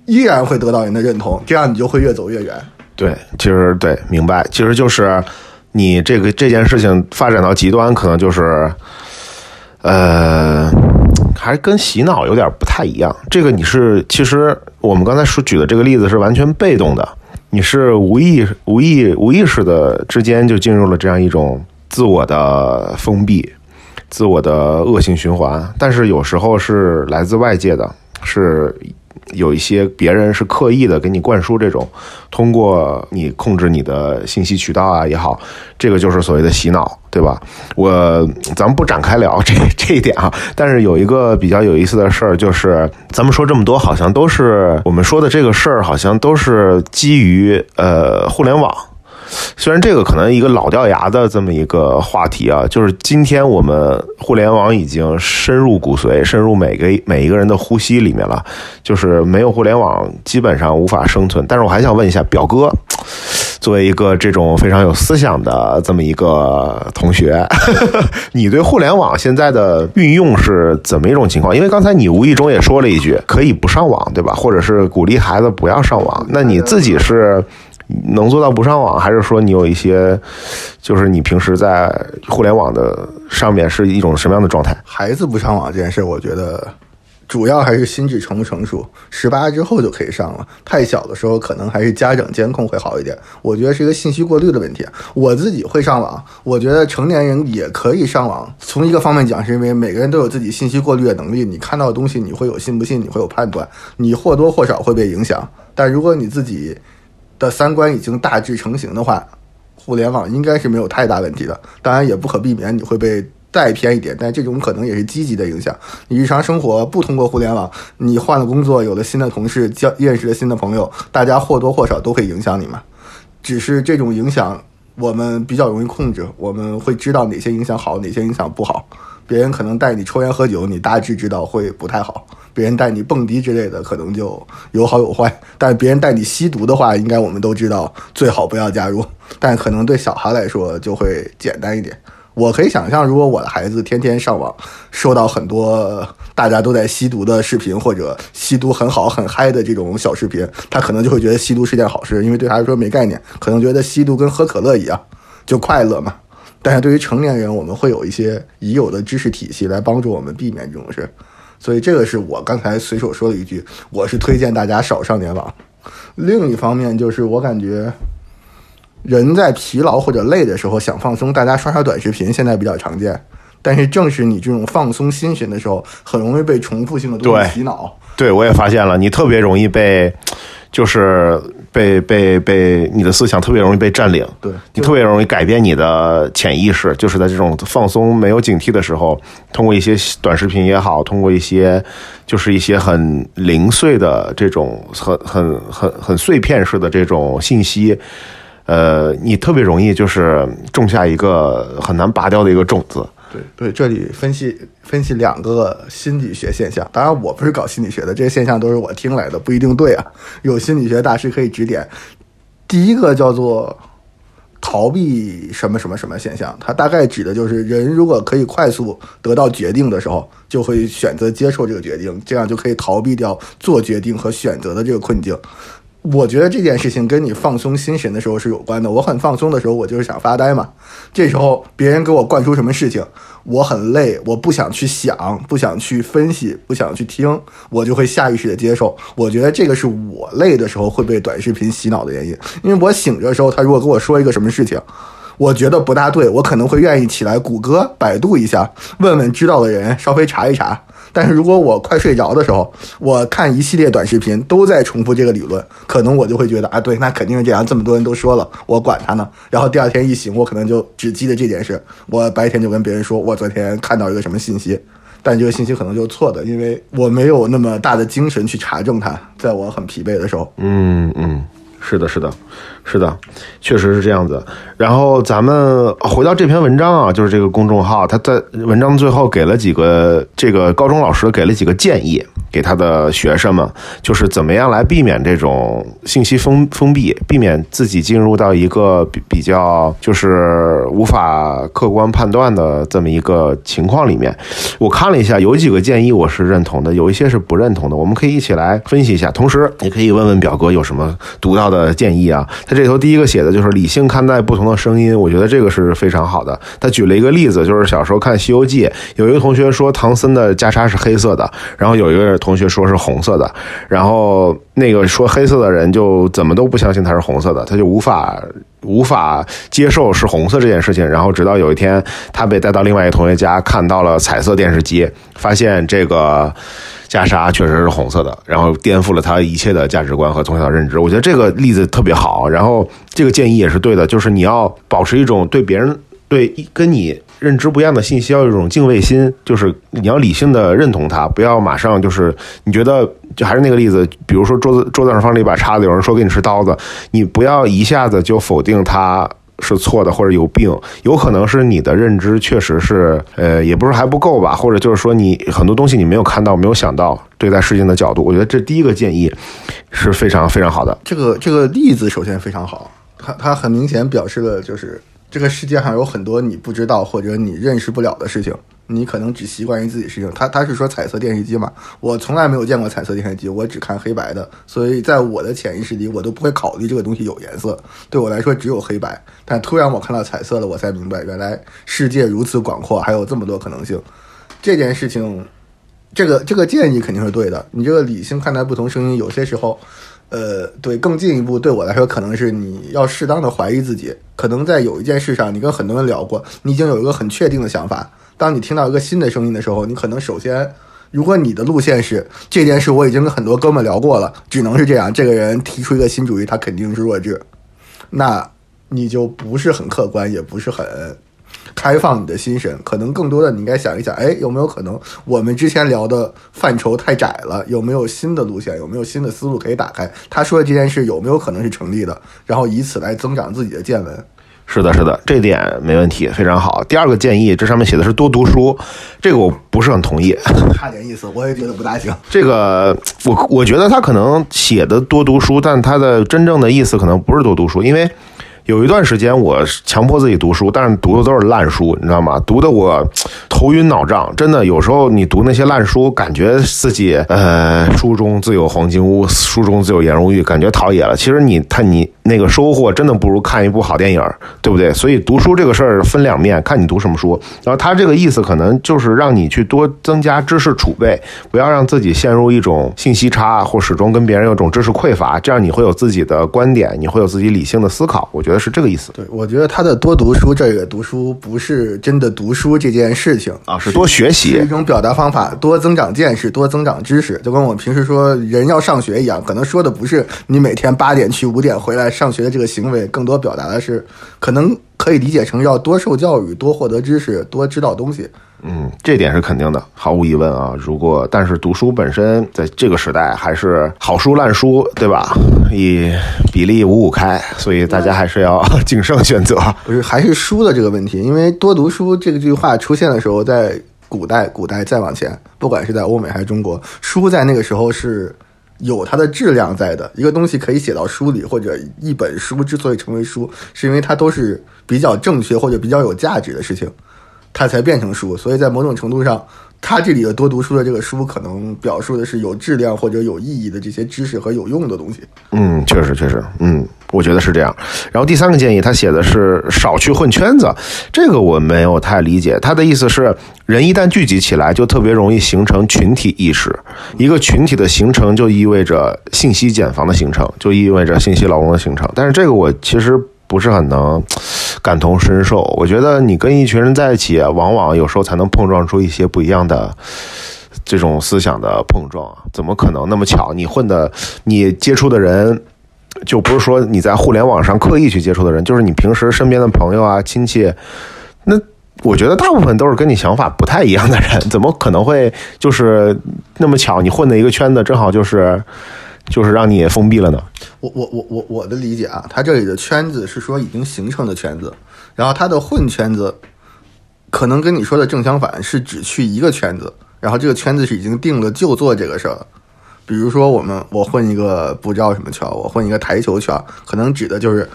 依然会得到人的认同，这样你就会越走越远。
对，其实对，明白，其实就是你这个这件事情发展到极端，可能就是，呃。还跟洗脑有点不太一样。这个你是，其实我们刚才说举的这个例子是完全被动的，你是无意、无意、无意识的之间就进入了这样一种自我的封闭、自我的恶性循环。但是有时候是来自外界的，是。有一些别人是刻意的给你灌输这种，通过你控制你的信息渠道啊也好，这个就是所谓的洗脑，对吧？我咱们不展开聊 这这一点啊，但是有一个比较有意思的事儿，就是咱们说这么多，好像都是我们说的这个事儿，好像都是基于呃互联网。虽然这个可能一个老掉牙的这么一个话题啊，就是今天我们互联网已经深入骨髓，深入每个每一个人的呼吸里面了，就是没有互联网基本上无法生存。但是我还想问一下表哥，作为一个这种非常有思想的这么一个同学，你对互联网现在的运用是怎么一种情况？因为刚才你无意中也说了一句可以不上网，对吧？或者是鼓励孩子不要上网，那你自己是？能做到不上网，还是说你有一些，就是你平时在互联网的上面是一种什么样的状态？
孩子不上网这件事，我觉得主要还是心智成不成熟，十八之后就可以上了。太小的时候，可能还是家长监控会好一点。我觉得是一个信息过滤的问题。我自己会上网，我觉得成年人也可以上网。从一个方面讲，是因为每个人都有自己信息过滤的能力。你看到的东西，你会有信不信，你会有判断，你或多或少会被影响。但如果你自己，的三观已经大致成型的话，互联网应该是没有太大问题的。当然也不可避免你会被带偏一点，但这种可能也是积极的影响。你日常生活不通过互联网，你换了工作，有了新的同事，交认识了新的朋友，大家或多或少都会影响你嘛。只是这种影响我们比较容易控制，我们会知道哪些影响好，哪些影响不好。别人可能带你抽烟喝酒，你大致知道会不太好；别人带你蹦迪之类的，可能就有好有坏。但别人带你吸毒的话，应该我们都知道最好不要加入。但可能对小孩来说就会简单一点。我可以想象，如果我的孩子天天上网，收到很多大家都在吸毒的视频，或者吸毒很好很嗨的这种小视频，他可能就会觉得吸毒是件好事，因为对他来说没概念，可能觉得吸毒跟喝可乐一样，就快乐嘛。但是对于成年人，我们会有一些已有的知识体系来帮助我们避免这种事，所以这个是我刚才随手说的一句，我是推荐大家少上点网。另一方面，就是我感觉人在疲劳或者累的时候想放松，大家刷刷短视频现在比较常见。但是正是你这种放松心神的时候，很容易被重复性的东西洗脑。
对，我也发现了，你特别容易被。就是被被被你的思想特别容易被占领，
对
你特别容易改变你的潜意识，就是在这种放松、没有警惕的时候，通过一些短视频也好，通过一些就是一些很零碎的这种很很很很碎片式的这种信息。呃，你特别容易就是种下一个很难拔掉的一个种子。
对对，这里分析分析两个心理学现象。当然，我不是搞心理学的，这些现象都是我听来的，不一定对啊。有心理学大师可以指点。第一个叫做逃避什么什么什么现象，它大概指的就是人如果可以快速得到决定的时候，就会选择接受这个决定，这样就可以逃避掉做决定和选择的这个困境。我觉得这件事情跟你放松心神的时候是有关的。我很放松的时候，我就是想发呆嘛。这时候别人给我灌输什么事情，我很累，我不想去想，不想去分析，不想去听，我就会下意识的接受。我觉得这个是我累的时候会被短视频洗脑的原因。因为我醒着的时候，他如果跟我说一个什么事情，我觉得不大对，我可能会愿意起来谷歌、百度一下，问问知道的人，稍微查一查。但是如果我快睡着的时候，我看一系列短视频都在重复这个理论，可能我就会觉得啊，对，那肯定是这样，这么多人都说了，我管他呢。然后第二天一醒，我可能就只记得这件事。我白天就跟别人说，我昨天看到一个什么信息，但这个信息可能就错的，因为我没有那么大的精神去查证它，在我很疲惫的时候。
嗯嗯，是的，是的，是的，确实是这样子。然后咱们回到这篇文章啊，就是这个公众号，他在文章最后给了几个这个高中老师给了几个建议给他的学生们，就是怎么样来避免这种信息封封闭，避免自己进入到一个比比较就是无法客观判断的这么一个情况里面。我看了一下，有几个建议我是认同的，有一些是不认同的，我们可以一起来分析一下。同时，也可以问问表哥有什么独到的建议啊。他这头第一个写的就是理性看待不同的声音，我觉得这个是非常好的。他举了一个例子，就是小时候看《西游记》，有一个同学说唐僧的袈裟是黑色的，然后有一个同学说是红色的，然后那个说黑色的人就怎么都不相信他是红色的，他就无法无法接受是红色这件事情。然后直到有一天，他被带到另外一个同学家，看到了彩色电视机，发现这个。袈裟确实是红色的，然后颠覆了他一切的价值观和从小的认知。我觉得这个例子特别好，然后这个建议也是对的，就是你要保持一种对别人、对跟你认知不一样的信息要有一种敬畏心，就是你要理性的认同它，不要马上就是你觉得就还是那个例子，比如说桌子桌子上放了一把叉子，有人说给你是刀子，你不要一下子就否定它。是错的，或者有病，有可能是你的认知确实是，呃，也不是还不够吧，或者就是说你很多东西你没有看到，没有想到对待事情的角度。我觉得这第一个建议是非常非常好的。
这个这个例子首先非常好，它它很明显表示了就是这个世界上有很多你不知道或者你认识不了的事情。你可能只习惯于自己事情，他他是说彩色电视机嘛？我从来没有见过彩色电视机，我只看黑白的，所以在我的潜意识里，我都不会考虑这个东西有颜色。对我来说，只有黑白。但突然我看到彩色了，我才明白，原来世界如此广阔，还有这么多可能性。这件事情，这个这个建议肯定是对的。你这个理性看待不同声音，有些时候，呃，对，更进一步对我来说，可能是你要适当的怀疑自己。可能在有一件事上，你跟很多人聊过，你已经有一个很确定的想法。当你听到一个新的声音的时候，你可能首先，如果你的路线是这件事，我已经跟很多哥们聊过了，只能是这样。这个人提出一个新主意，他肯定是弱智，那你就不是很客观，也不是很开放你的心神。可能更多的你应该想一想，哎，有没有可能我们之前聊的范畴太窄了？有没有新的路线？有没有新的思路可以打开？他说的这件事有没有可能是成立的？然后以此来增长自己的见闻。
是的，是的，这点没问题，非常好。第二个建议，这上面写的是多读书，这个我不是很同意，
差点意思，我也觉得不大行。
这个我我觉得他可能写的多读书，但他的真正的意思可能不是多读书，因为有一段时间我强迫自己读书，但是读的都是烂书，你知道吗？读的我头晕脑胀，真的有时候你读那些烂书，感觉自己呃书中自有黄金屋，书中自有颜如玉，感觉陶冶了。其实你他你。那个收获真的不如看一部好电影，对不对？所以读书这个事儿分两面，看你读什么书。然后他这个意思可能就是让你去多增加知识储备，不要让自己陷入一种信息差，或始终跟别人有种知识匮乏，这样你会有自己的观点，你会有自己理性的思考。我觉得是这个意思
对，我觉得他的多读书，这个读书不是真的读书这件事情
啊，是多学
是
习
一。种表达方法，多增长见识，多增长知识，就跟我们平时说人要上学一样，可能说的不是你每天八点去五点回来上学的这个行为，更多表达的是，可能可以理解成要多受教育，多获得知识，多知道东西。
嗯，这点是肯定的，毫无疑问啊。如果但是读书本身在这个时代还是好书烂书，对吧？以比例五五开，所以大家还是要谨慎选择。
不是，还是书的这个问题，因为多读书这个句话出现的时候，在古代、古代再往前，不管是在欧美还是中国，书在那个时候是有它的质量在的。一个东西可以写到书里，或者一本书之所以成为书，是因为它都是比较正确或者比较有价值的事情，它才变成书。所以在某种程度上，他这里的多读书的这个书，可能表述的是有质量或者有意义的这些知识和有用的东西。
嗯，确实确实，嗯，我觉得是这样。然后第三个建议，他写的是少去混圈子，这个我没有太理解。他的意思是，人一旦聚集起来，就特别容易形成群体意识。一个群体的形成，就意味着信息茧房的形成，就意味着信息牢笼的形成。但是这个我其实不是很能感同身受。我觉得你跟一群人在一起，往往有时候才能碰撞出一些不一样的。这种思想的碰撞，怎么可能那么巧？你混的，你接触的人，就不是说你在互联网上刻意去接触的人，就是你平时身边的朋友啊、亲戚。那我觉得大部分都是跟你想法不太一样的人，怎么可能会就是那么巧？你混的一个圈子，正好就是就是让你也封闭了呢？
我我我我我的理解啊，他这里的圈子是说已经形成的圈子，然后他的混圈子，可能跟你说的正相反，是只去一个圈子，然后这个圈子是已经定了就做这个事儿。比如说我们我混一个不知道什么圈，我混一个台球圈，可能指的就是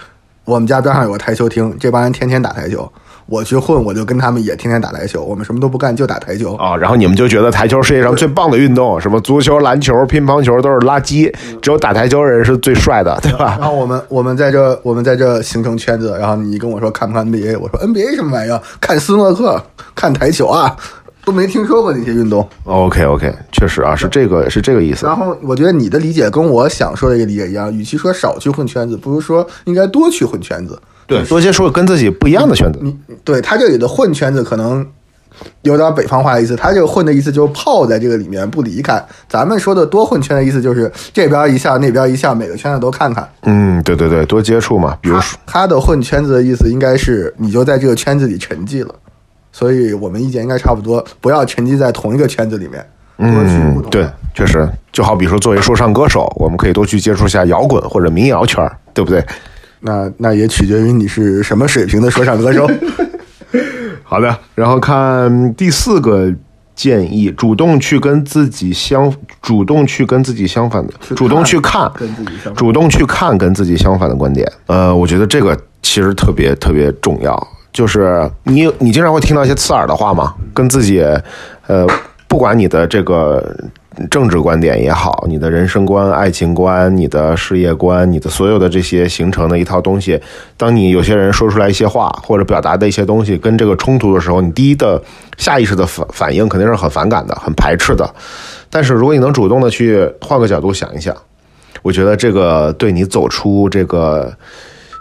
我们家边上有个台球厅，这帮人天天打台球，我去混我就跟他们也天天打台球，我们什么都不干就打台球。
啊，然后你们就觉得台球世界上最棒的运动，什么足球、篮球、乒乓球都是垃圾，只有打台球人是最帅的，对吧？
然后我们我们在这我们在这形成圈子，然后你跟我说看不看 NBA，我说 NBA 什么玩意儿？看斯诺克，看台球啊，都没听说过那些运动。
OK OK，确实啊，是这个是这个意思。
然后我觉得你的理解跟我想说的一个理解一样，与其说少去混圈子，不如说应该多去混圈子。
对，多接触跟自己不一样的圈子。
你对他这里的混圈子可能有点北方话的意思，他这个混的意思就是泡在这个里面不离开。咱们说的多混圈的意思就是这边一下那边一下，每个圈子都看看。
嗯，对对对，多接触嘛。比如说，
他的混圈子的意思应该是你就在这个圈子里沉寂了，所以我们意见应该差不多，不要沉寂在同一个圈子里面，
嗯对，确实，就好比说作为说唱歌手，我们可以多去接触一下摇滚或者民谣圈，对不对？
那那也取决于你是什么水平的说唱歌手。
好的，然后看第四个建议，主动去跟自己相，主动去跟自己相反的，主动去看，
跟自己相反
主动去看跟自己相反的观点。呃，我觉得这个其实特别特别重要，就是你你经常会听到一些刺耳的话嘛，跟自己，呃，不管你的这个。政治观点也好，你的人生观、爱情观、你的事业观、你的所有的这些形成的一套东西，当你有些人说出来一些话或者表达的一些东西跟这个冲突的时候，你第一的下意识的反反应肯定是很反感的、很排斥的。但是如果你能主动的去换个角度想一想，我觉得这个对你走出这个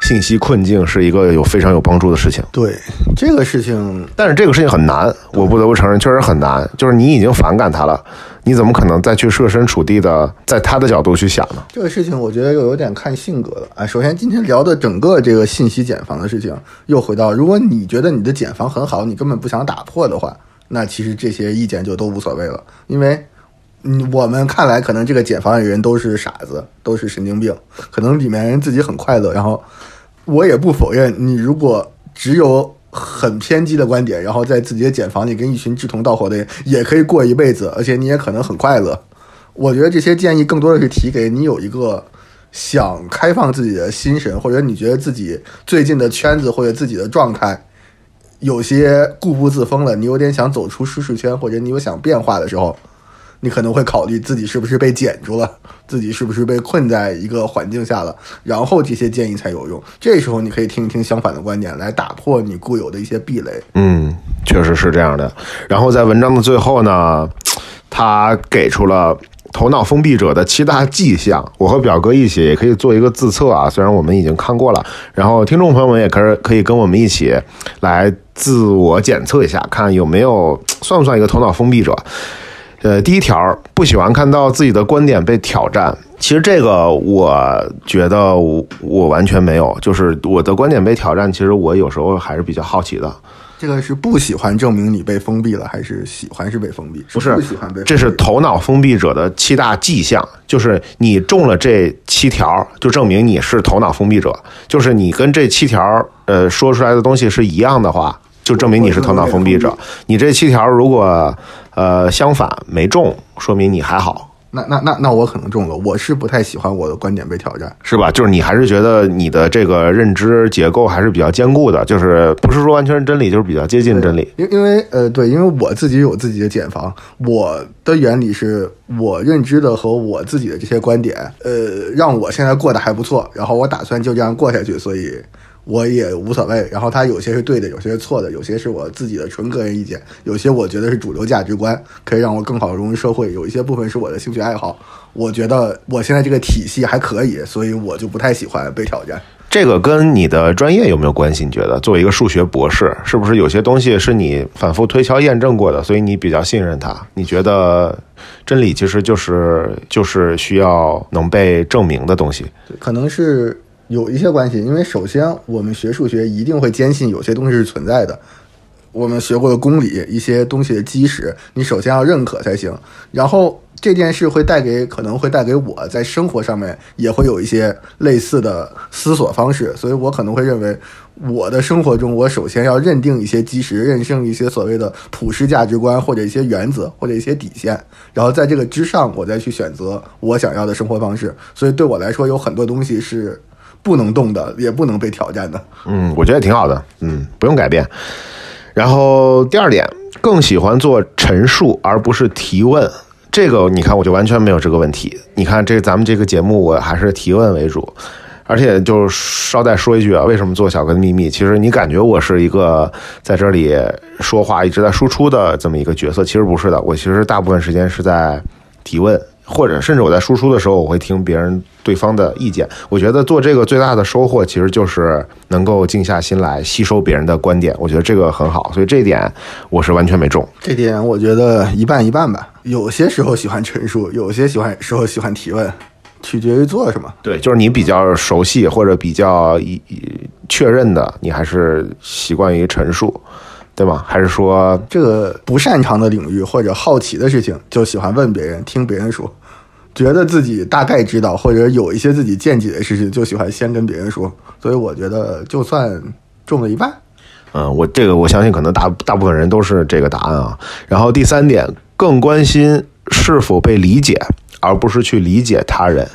信息困境是一个有非常有帮助的事情。
对这个事情，
但是这个事情很难，我不得不承认，确实很难。就是你已经反感他了，你怎么可能再去设身处地的在他的角度去想呢？
这个事情我觉得又有点看性格了。啊，首先今天聊的整个这个信息茧房的事情，又回到如果你觉得你的茧房很好，你根本不想打破的话，那其实这些意见就都无所谓了，因为。嗯，我们看来可能这个茧房里人都是傻子，都是神经病，可能里面人自己很快乐。然后，我也不否认，你如果只有很偏激的观点，然后在自己的茧房里跟一群志同道合的人也可以过一辈子，而且你也可能很快乐。我觉得这些建议更多的是提给你有一个想开放自己的心神，或者你觉得自己最近的圈子或者自己的状态有些固步自封了，你有点想走出舒适圈，或者你有想变化的时候，你可能会考虑自己是不是被剪住了，自己是不是被困在一个环境下了，然后这些建议才有用。这时候你可以听一听相反的观点，来打破你固有的一些壁垒。
嗯，确实是这样的。然后在文章的最后呢，他给出了。头脑封闭者的七大迹象，我和表哥一起也可以做一个自测啊。虽然我们已经看过了，然后听众朋友们也可以可以跟我们一起来自我检测一下，看有没有算不算一个头脑封闭者。呃，第一条，不喜欢看到自己的观点被挑战。其实这个我觉得我我完全没有，就是我的观点被挑战，其实我有时候还是比较好奇的。
这个是不喜欢证明你被封闭了，还是喜欢是被封闭？
不是
不喜欢被，
这是头脑封闭者的七大迹象，就是你中了这七条，就证明你是头脑封闭者。就是你跟这七条呃说出来的东西是一样的话，就证明你是头脑封闭者。你这七条如果呃相反没中，说明你还好。
那那那那我可能中了，我是不太喜欢我的观点被挑战，
是吧？就是你还是觉得你的这个认知结构还是比较坚固的，就是不是说完全是真理，就是比较接近真理。
因因为呃对，因为我自己有自己的茧房，我的原理是我认知的和我自己的这些观点，呃，让我现在过得还不错，然后我打算就这样过下去，所以。我也无所谓，然后他有些是对的，有些是错的，有些是我自己的纯个人意见，有些我觉得是主流价值观，可以让我更好融入社会，有一些部分是我的兴趣爱好，我觉得我现在这个体系还可以，所以我就不太喜欢被挑战。
这个跟你的专业有没有关系？你觉得作为一个数学博士，是不是有些东西是你反复推敲验证过的，所以你比较信任它？你觉得真理其实就是就是需要能被证明的东西？
可能是。有一些关系，因为首先我们学数学一定会坚信有些东西是存在的，我们学过的公理一些东西的基石，你首先要认可才行。然后这件事会带给可能会带给我在生活上面也会有一些类似的思索方式，所以我可能会认为我的生活中我首先要认定一些基石，认定一些所谓的普世价值观或者一些原则或者一些底线，然后在这个之上我再去选择我想要的生活方式。所以对我来说有很多东西是。不能动的，也不能被挑战的。
嗯，我觉得挺好的。嗯，不用改变。然后第二点，更喜欢做陈述而不是提问。这个你看，我就完全没有这个问题。你看，这咱们这个节目，我还是提问为主。而且就捎带说一句啊，为什么做小哥的秘密？其实你感觉我是一个在这里说话一直在输出的这么一个角色，其实不是的。我其实大部分时间是在提问。或者甚至我在输出的时候，我会听别人对方的意见。我觉得做这个最大的收获，其实就是能够静下心来吸收别人的观点。我觉得这个很好，所以这一点我是完全没中。
这点我觉得一半一半吧。有些时候喜欢陈述，有些喜欢时候喜欢提问，取决于做什么。
对，就是你比较熟悉或者比较一确认的，你还是习惯于陈述，对吗？还是说
这个不擅长的领域或者好奇的事情，就喜欢问别人，听别人说。觉得自己大概知道，或者有一些自己见解的事情，就喜欢先跟别人说。所以我觉得，就算中了一半，
嗯，我这个我相信可能大大部分人都是这个答案啊。然后第三点，更关心是否被理解，而不是去理解他人，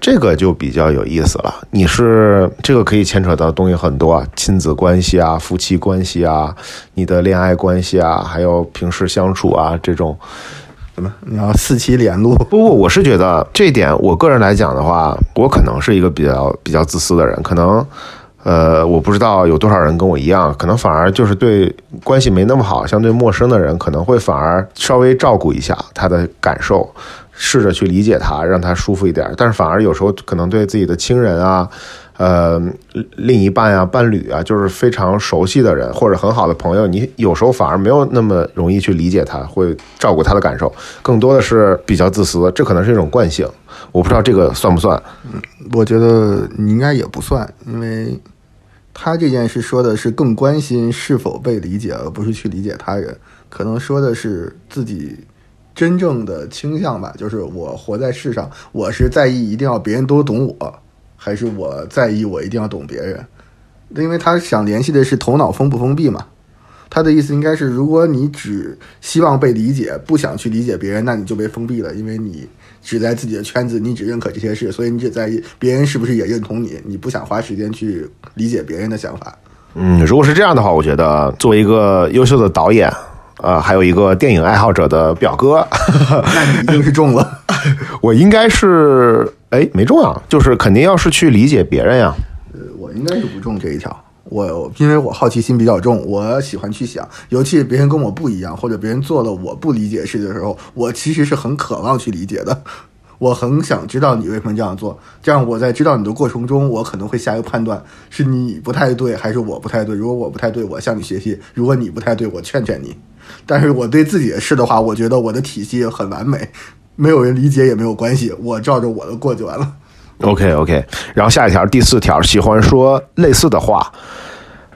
这个就比较有意思了。你是这个可以牵扯到东西很多啊，亲子关系啊，夫妻关系啊，你的恋爱关系啊，还有平时相处啊这种。
怎么？你要四期连录？
不不，我是觉得这一点，我个人来讲的话，我可能是一个比较比较自私的人，可能，呃，我不知道有多少人跟我一样，可能反而就是对关系没那么好，相对陌生的人，可能会反而稍微照顾一下他的感受，试着去理解他，让他舒服一点。但是反而有时候可能对自己的亲人啊。呃，另一半啊，伴侣啊，就是非常熟悉的人或者很好的朋友，你有时候反而没有那么容易去理解他，会照顾他的感受，更多的是比较自私，这可能是一种惯性。我不知道这个算不算？
嗯，我觉得你应该也不算，因为他这件事说的是更关心是否被理解，而不是去理解他人，可能说的是自己真正的倾向吧，就是我活在世上，我是在意一定要别人都懂我。还是我在意，我一定要懂别人，因为他想联系的是头脑封不封闭嘛。他的意思应该是，如果你只希望被理解，不想去理解别人，那你就被封闭了，因为你只在自己的圈子，你只认可这些事，所以你只在意别人是不是也认同你，你不想花时间去理解别人的想法。
嗯，如果是这样的话，我觉得作为一个优秀的导演，呃，还有一个电影爱好者的表哥，
那你一定是中了。
我应该是哎没中啊，就是肯定要是去理解别人呀。
呃，我应该是不中这一条。我因为我好奇心比较重，我喜欢去想，尤其是别人跟我不一样，或者别人做了我不理解的事的时候，我其实是很渴望去理解的。我很想知道你为什么这样做，这样我在知道你的过程中，我可能会下一个判断，是你不太对，还是我不太对。如果我不太对，我向你学习；如果你不太对，我劝劝你。但是我对自己的事的话，我觉得我的体系很完美，没有人理解也没有关系，我照着我的过就完了。
OK OK，然后下一条第四条，喜欢说类似的话，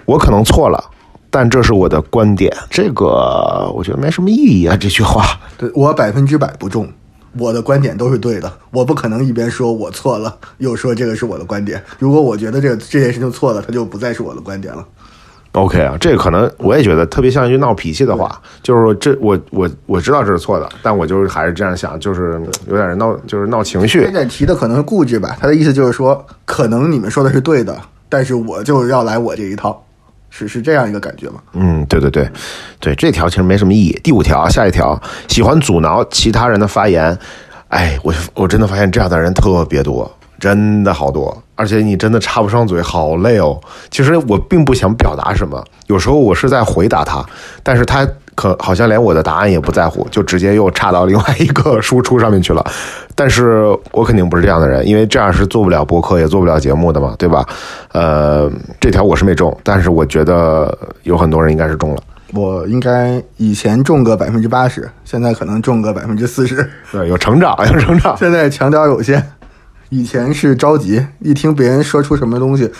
我可能错了，但这是我的观点，这个我觉得没什么意义啊，这句话。
对我百分之百不中，我的观点都是对的，我不可能一边说我错了，又说这个是我的观点。如果我觉得这个这件事情错了，它就不再是我的观点了。
OK 啊，这个可能我也觉得特别像一句闹脾气的话，就是说这我我我知道这是错的，但我就是还是这样想，就是有点闹，就是闹情绪
这。点提的可能是固执吧，他的意思就是说，可能你们说的是对的，但是我就是要来我这一套，是是这样一个感觉吗？
嗯，对对对，对这条其实没什么意义。第五条，下一条，喜欢阻挠其他人的发言。哎，我我真的发现这样的人特别多，真的好多，而且你真的插不上嘴，好累哦。其实我并不想表达什么，有时候我是在回答他，但是他可好像连我的答案也不在乎，就直接又插到另外一个输出上面去了。但是我肯定不是这样的人，因为这样是做不了播客，也做不了节目的嘛，对吧？呃，这条我是没中，但是我觉得有很多人应该是中了。
我应该以前中个百分之八十，现在可能中个百分之四十。
对，有成长，有成长。
现在强调有限，以前是着急，一听别人说出什么东西，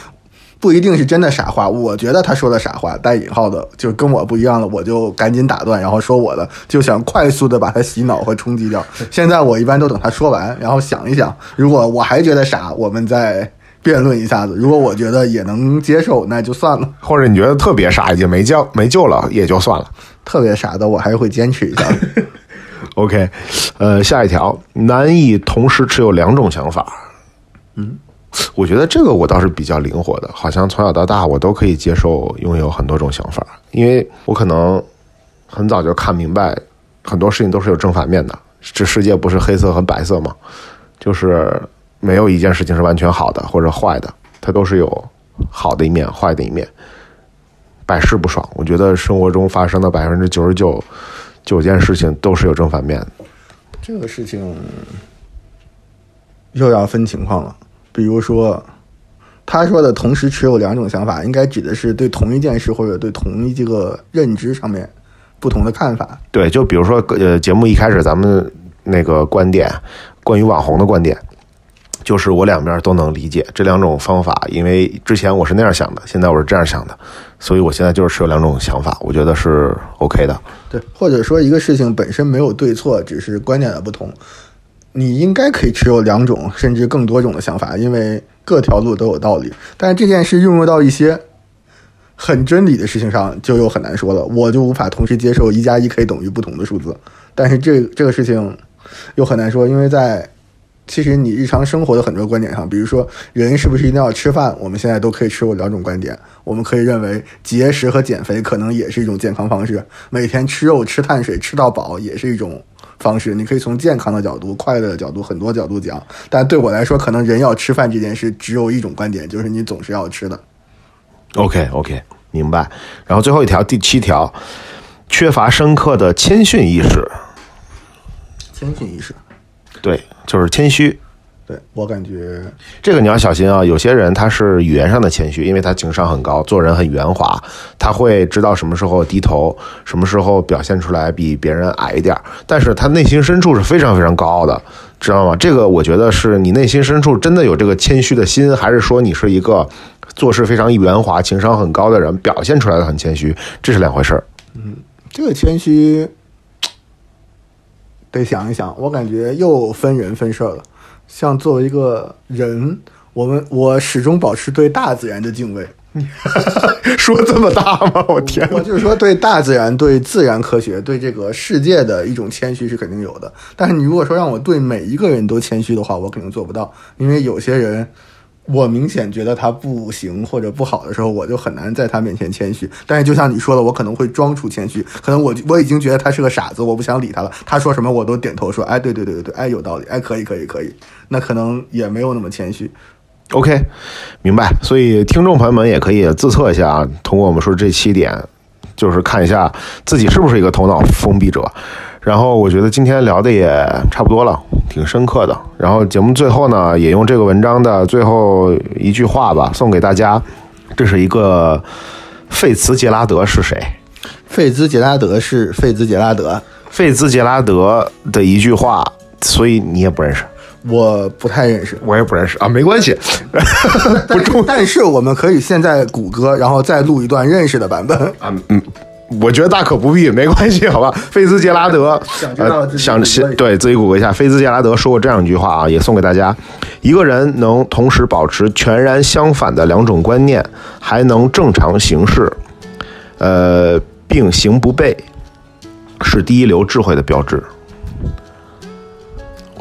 不一定是真的傻话，我觉得他说的傻话带引号的，就跟我不一样了，我就赶紧打断，然后说我的，就想快速的把他洗脑和冲击掉。现在我一般都等他说完，然后想一想，如果我还觉得傻，我们再辩论一下子；如果我觉得也能接受，那就算了。
或者你觉得特别傻，已经没救没救了，也就算了。
特别傻的，我还是会坚持一下的。
OK，呃，下一条，难以同时持有两种想法。嗯，我觉得这个我倒是比较灵活的，好像从小到大我都可以接受拥有很多种想法，因为我可能很早就看明白很多事情都是有正反面的，这世界不是黑色和白色嘛，就是没有一件事情是完全好的或者坏的，它都是有好的一面、坏的一面，百试不爽。我觉得生活中发生的百分之九十九九件事情都是有正反面的。
这个事情又要分情况了，比如说，他说的同时持有两种想法，应该指的是对同一件事或者对同一这个认知上面不同的看法。
对，就比如说，呃，节目一开始咱们那个观点，关于网红的观点，就是我两边都能理解这两种方法，因为之前我是那样想的，现在我是这样想的，所以我现在就是持有两种想法，我觉得是 OK 的。
对，或者说一个事情本身没有对错，只是观点的不同。你应该可以持有两种甚至更多种的想法，因为各条路都有道理。但是这件事运用到一些很真理的事情上，就又很难说了。我就无法同时接受一加一可以等于不同的数字，但是这这个事情又很难说，因为在其实你日常生活的很多观点上，比如说人是不是一定要吃饭，我们现在都可以持有两种观点。我们可以认为节食和减肥可能也是一种健康方式，每天吃肉、吃碳水、吃到饱也是一种方式。你可以从健康的角度、快乐的角度、很多角度讲。但对我来说，可能人要吃饭这件事只有一种观点，就是你总是要吃的。
OK OK，明白。然后最后一条，第七条，缺乏深刻的谦逊意识。
谦逊意识，
对，就是谦虚。
对我感觉
这个你要小心啊！有些人他是语言上的谦虚，因为他情商很高，做人很圆滑，他会知道什么时候低头，什么时候表现出来比别人矮一点，但是他内心深处是非常非常高傲的，知道吗？这个我觉得是你内心深处真的有这个谦虚的心，还是说你是一个做事非常圆滑、情商很高的人，表现出来的很谦虚，这是两回事儿。
嗯这个谦虚得想一想，我感觉又分人分事儿了。像作为一个人，我们我始终保持对大自然的敬畏。
说这么大吗？我天！
我就是说，对大自然、对自然科学、对这个世界的一种谦虚是肯定有的。但是你如果说让我对每一个人都谦虚的话，我肯定做不到，因为有些人我明显觉得他不行或者不好的时候，我就很难在他面前谦虚。但是就像你说的，我可能会装出谦虚，可能我我已经觉得他是个傻子，我不想理他了。他说什么我都点头说，哎，对对对对对，哎，有道理，哎，可以可以可以。那可能也没有那么谦虚。
OK，明白。所以听众朋友们也可以自测一下啊，通过我们说这七点，就是看一下自己是不是一个头脑封闭者。然后我觉得今天聊的也差不多了，挺深刻的。然后节目最后呢，也用这个文章的最后一句话吧，送给大家。这是一个费茨杰拉德是谁？
费兹杰拉德是费兹杰拉德，
费兹杰拉德的一句话，所以你也不认识，
我不太认识。
我也不认识啊，没关系，
不重，但是我们可以现在谷歌，然后再录一段认识的版本。
啊，嗯，我觉得大可不必，没关系，好吧？菲兹杰拉德，
想知道
呃，想对自己鼓个一下，菲兹杰拉德说过这样一句话啊，也送给大家：一个人能同时保持全然相反的两种观念，还能正常行事，呃，并行不悖，是第一流智慧的标志。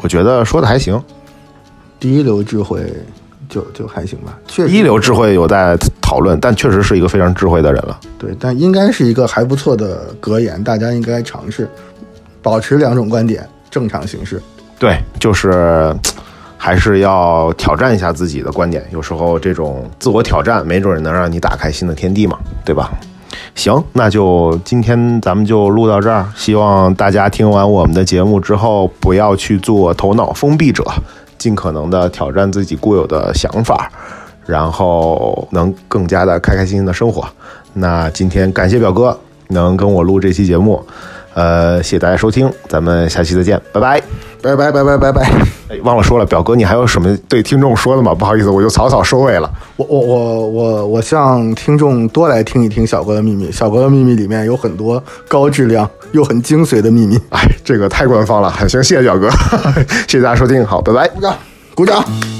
我觉得说的还行，
第一流智慧就就还行吧，确实
一流智慧有待讨论，但确实是一个非常智慧的人了。
对，但应该是一个还不错的格言，大家应该尝试保持两种观点，正常行事。
对，就是还是要挑战一下自己的观点。有时候这种自我挑战，没准能让你打开新的天地嘛，对吧？行，那就今天咱们就录到这儿。希望大家听完我们的节目之后，不要去做头脑封闭者，尽可能的挑战自己固有的想法，然后能更加的开开心心的生活。那今天感谢表哥能跟我录这期节目，呃，谢谢大家收听，咱们下期再见，拜拜。
拜拜拜拜拜拜。
哎，忘了说了，表哥，你还有什么对听众说的吗？不好意思，我就草草收尾了。
我我我我我向听众多来听一听小哥的秘密。小哥的秘密里面有很多高质量又很精髓的秘密。
哎，这个太官方了，行，谢谢表哥，谢谢大家收听，好，拜拜。
鼓掌，鼓掌。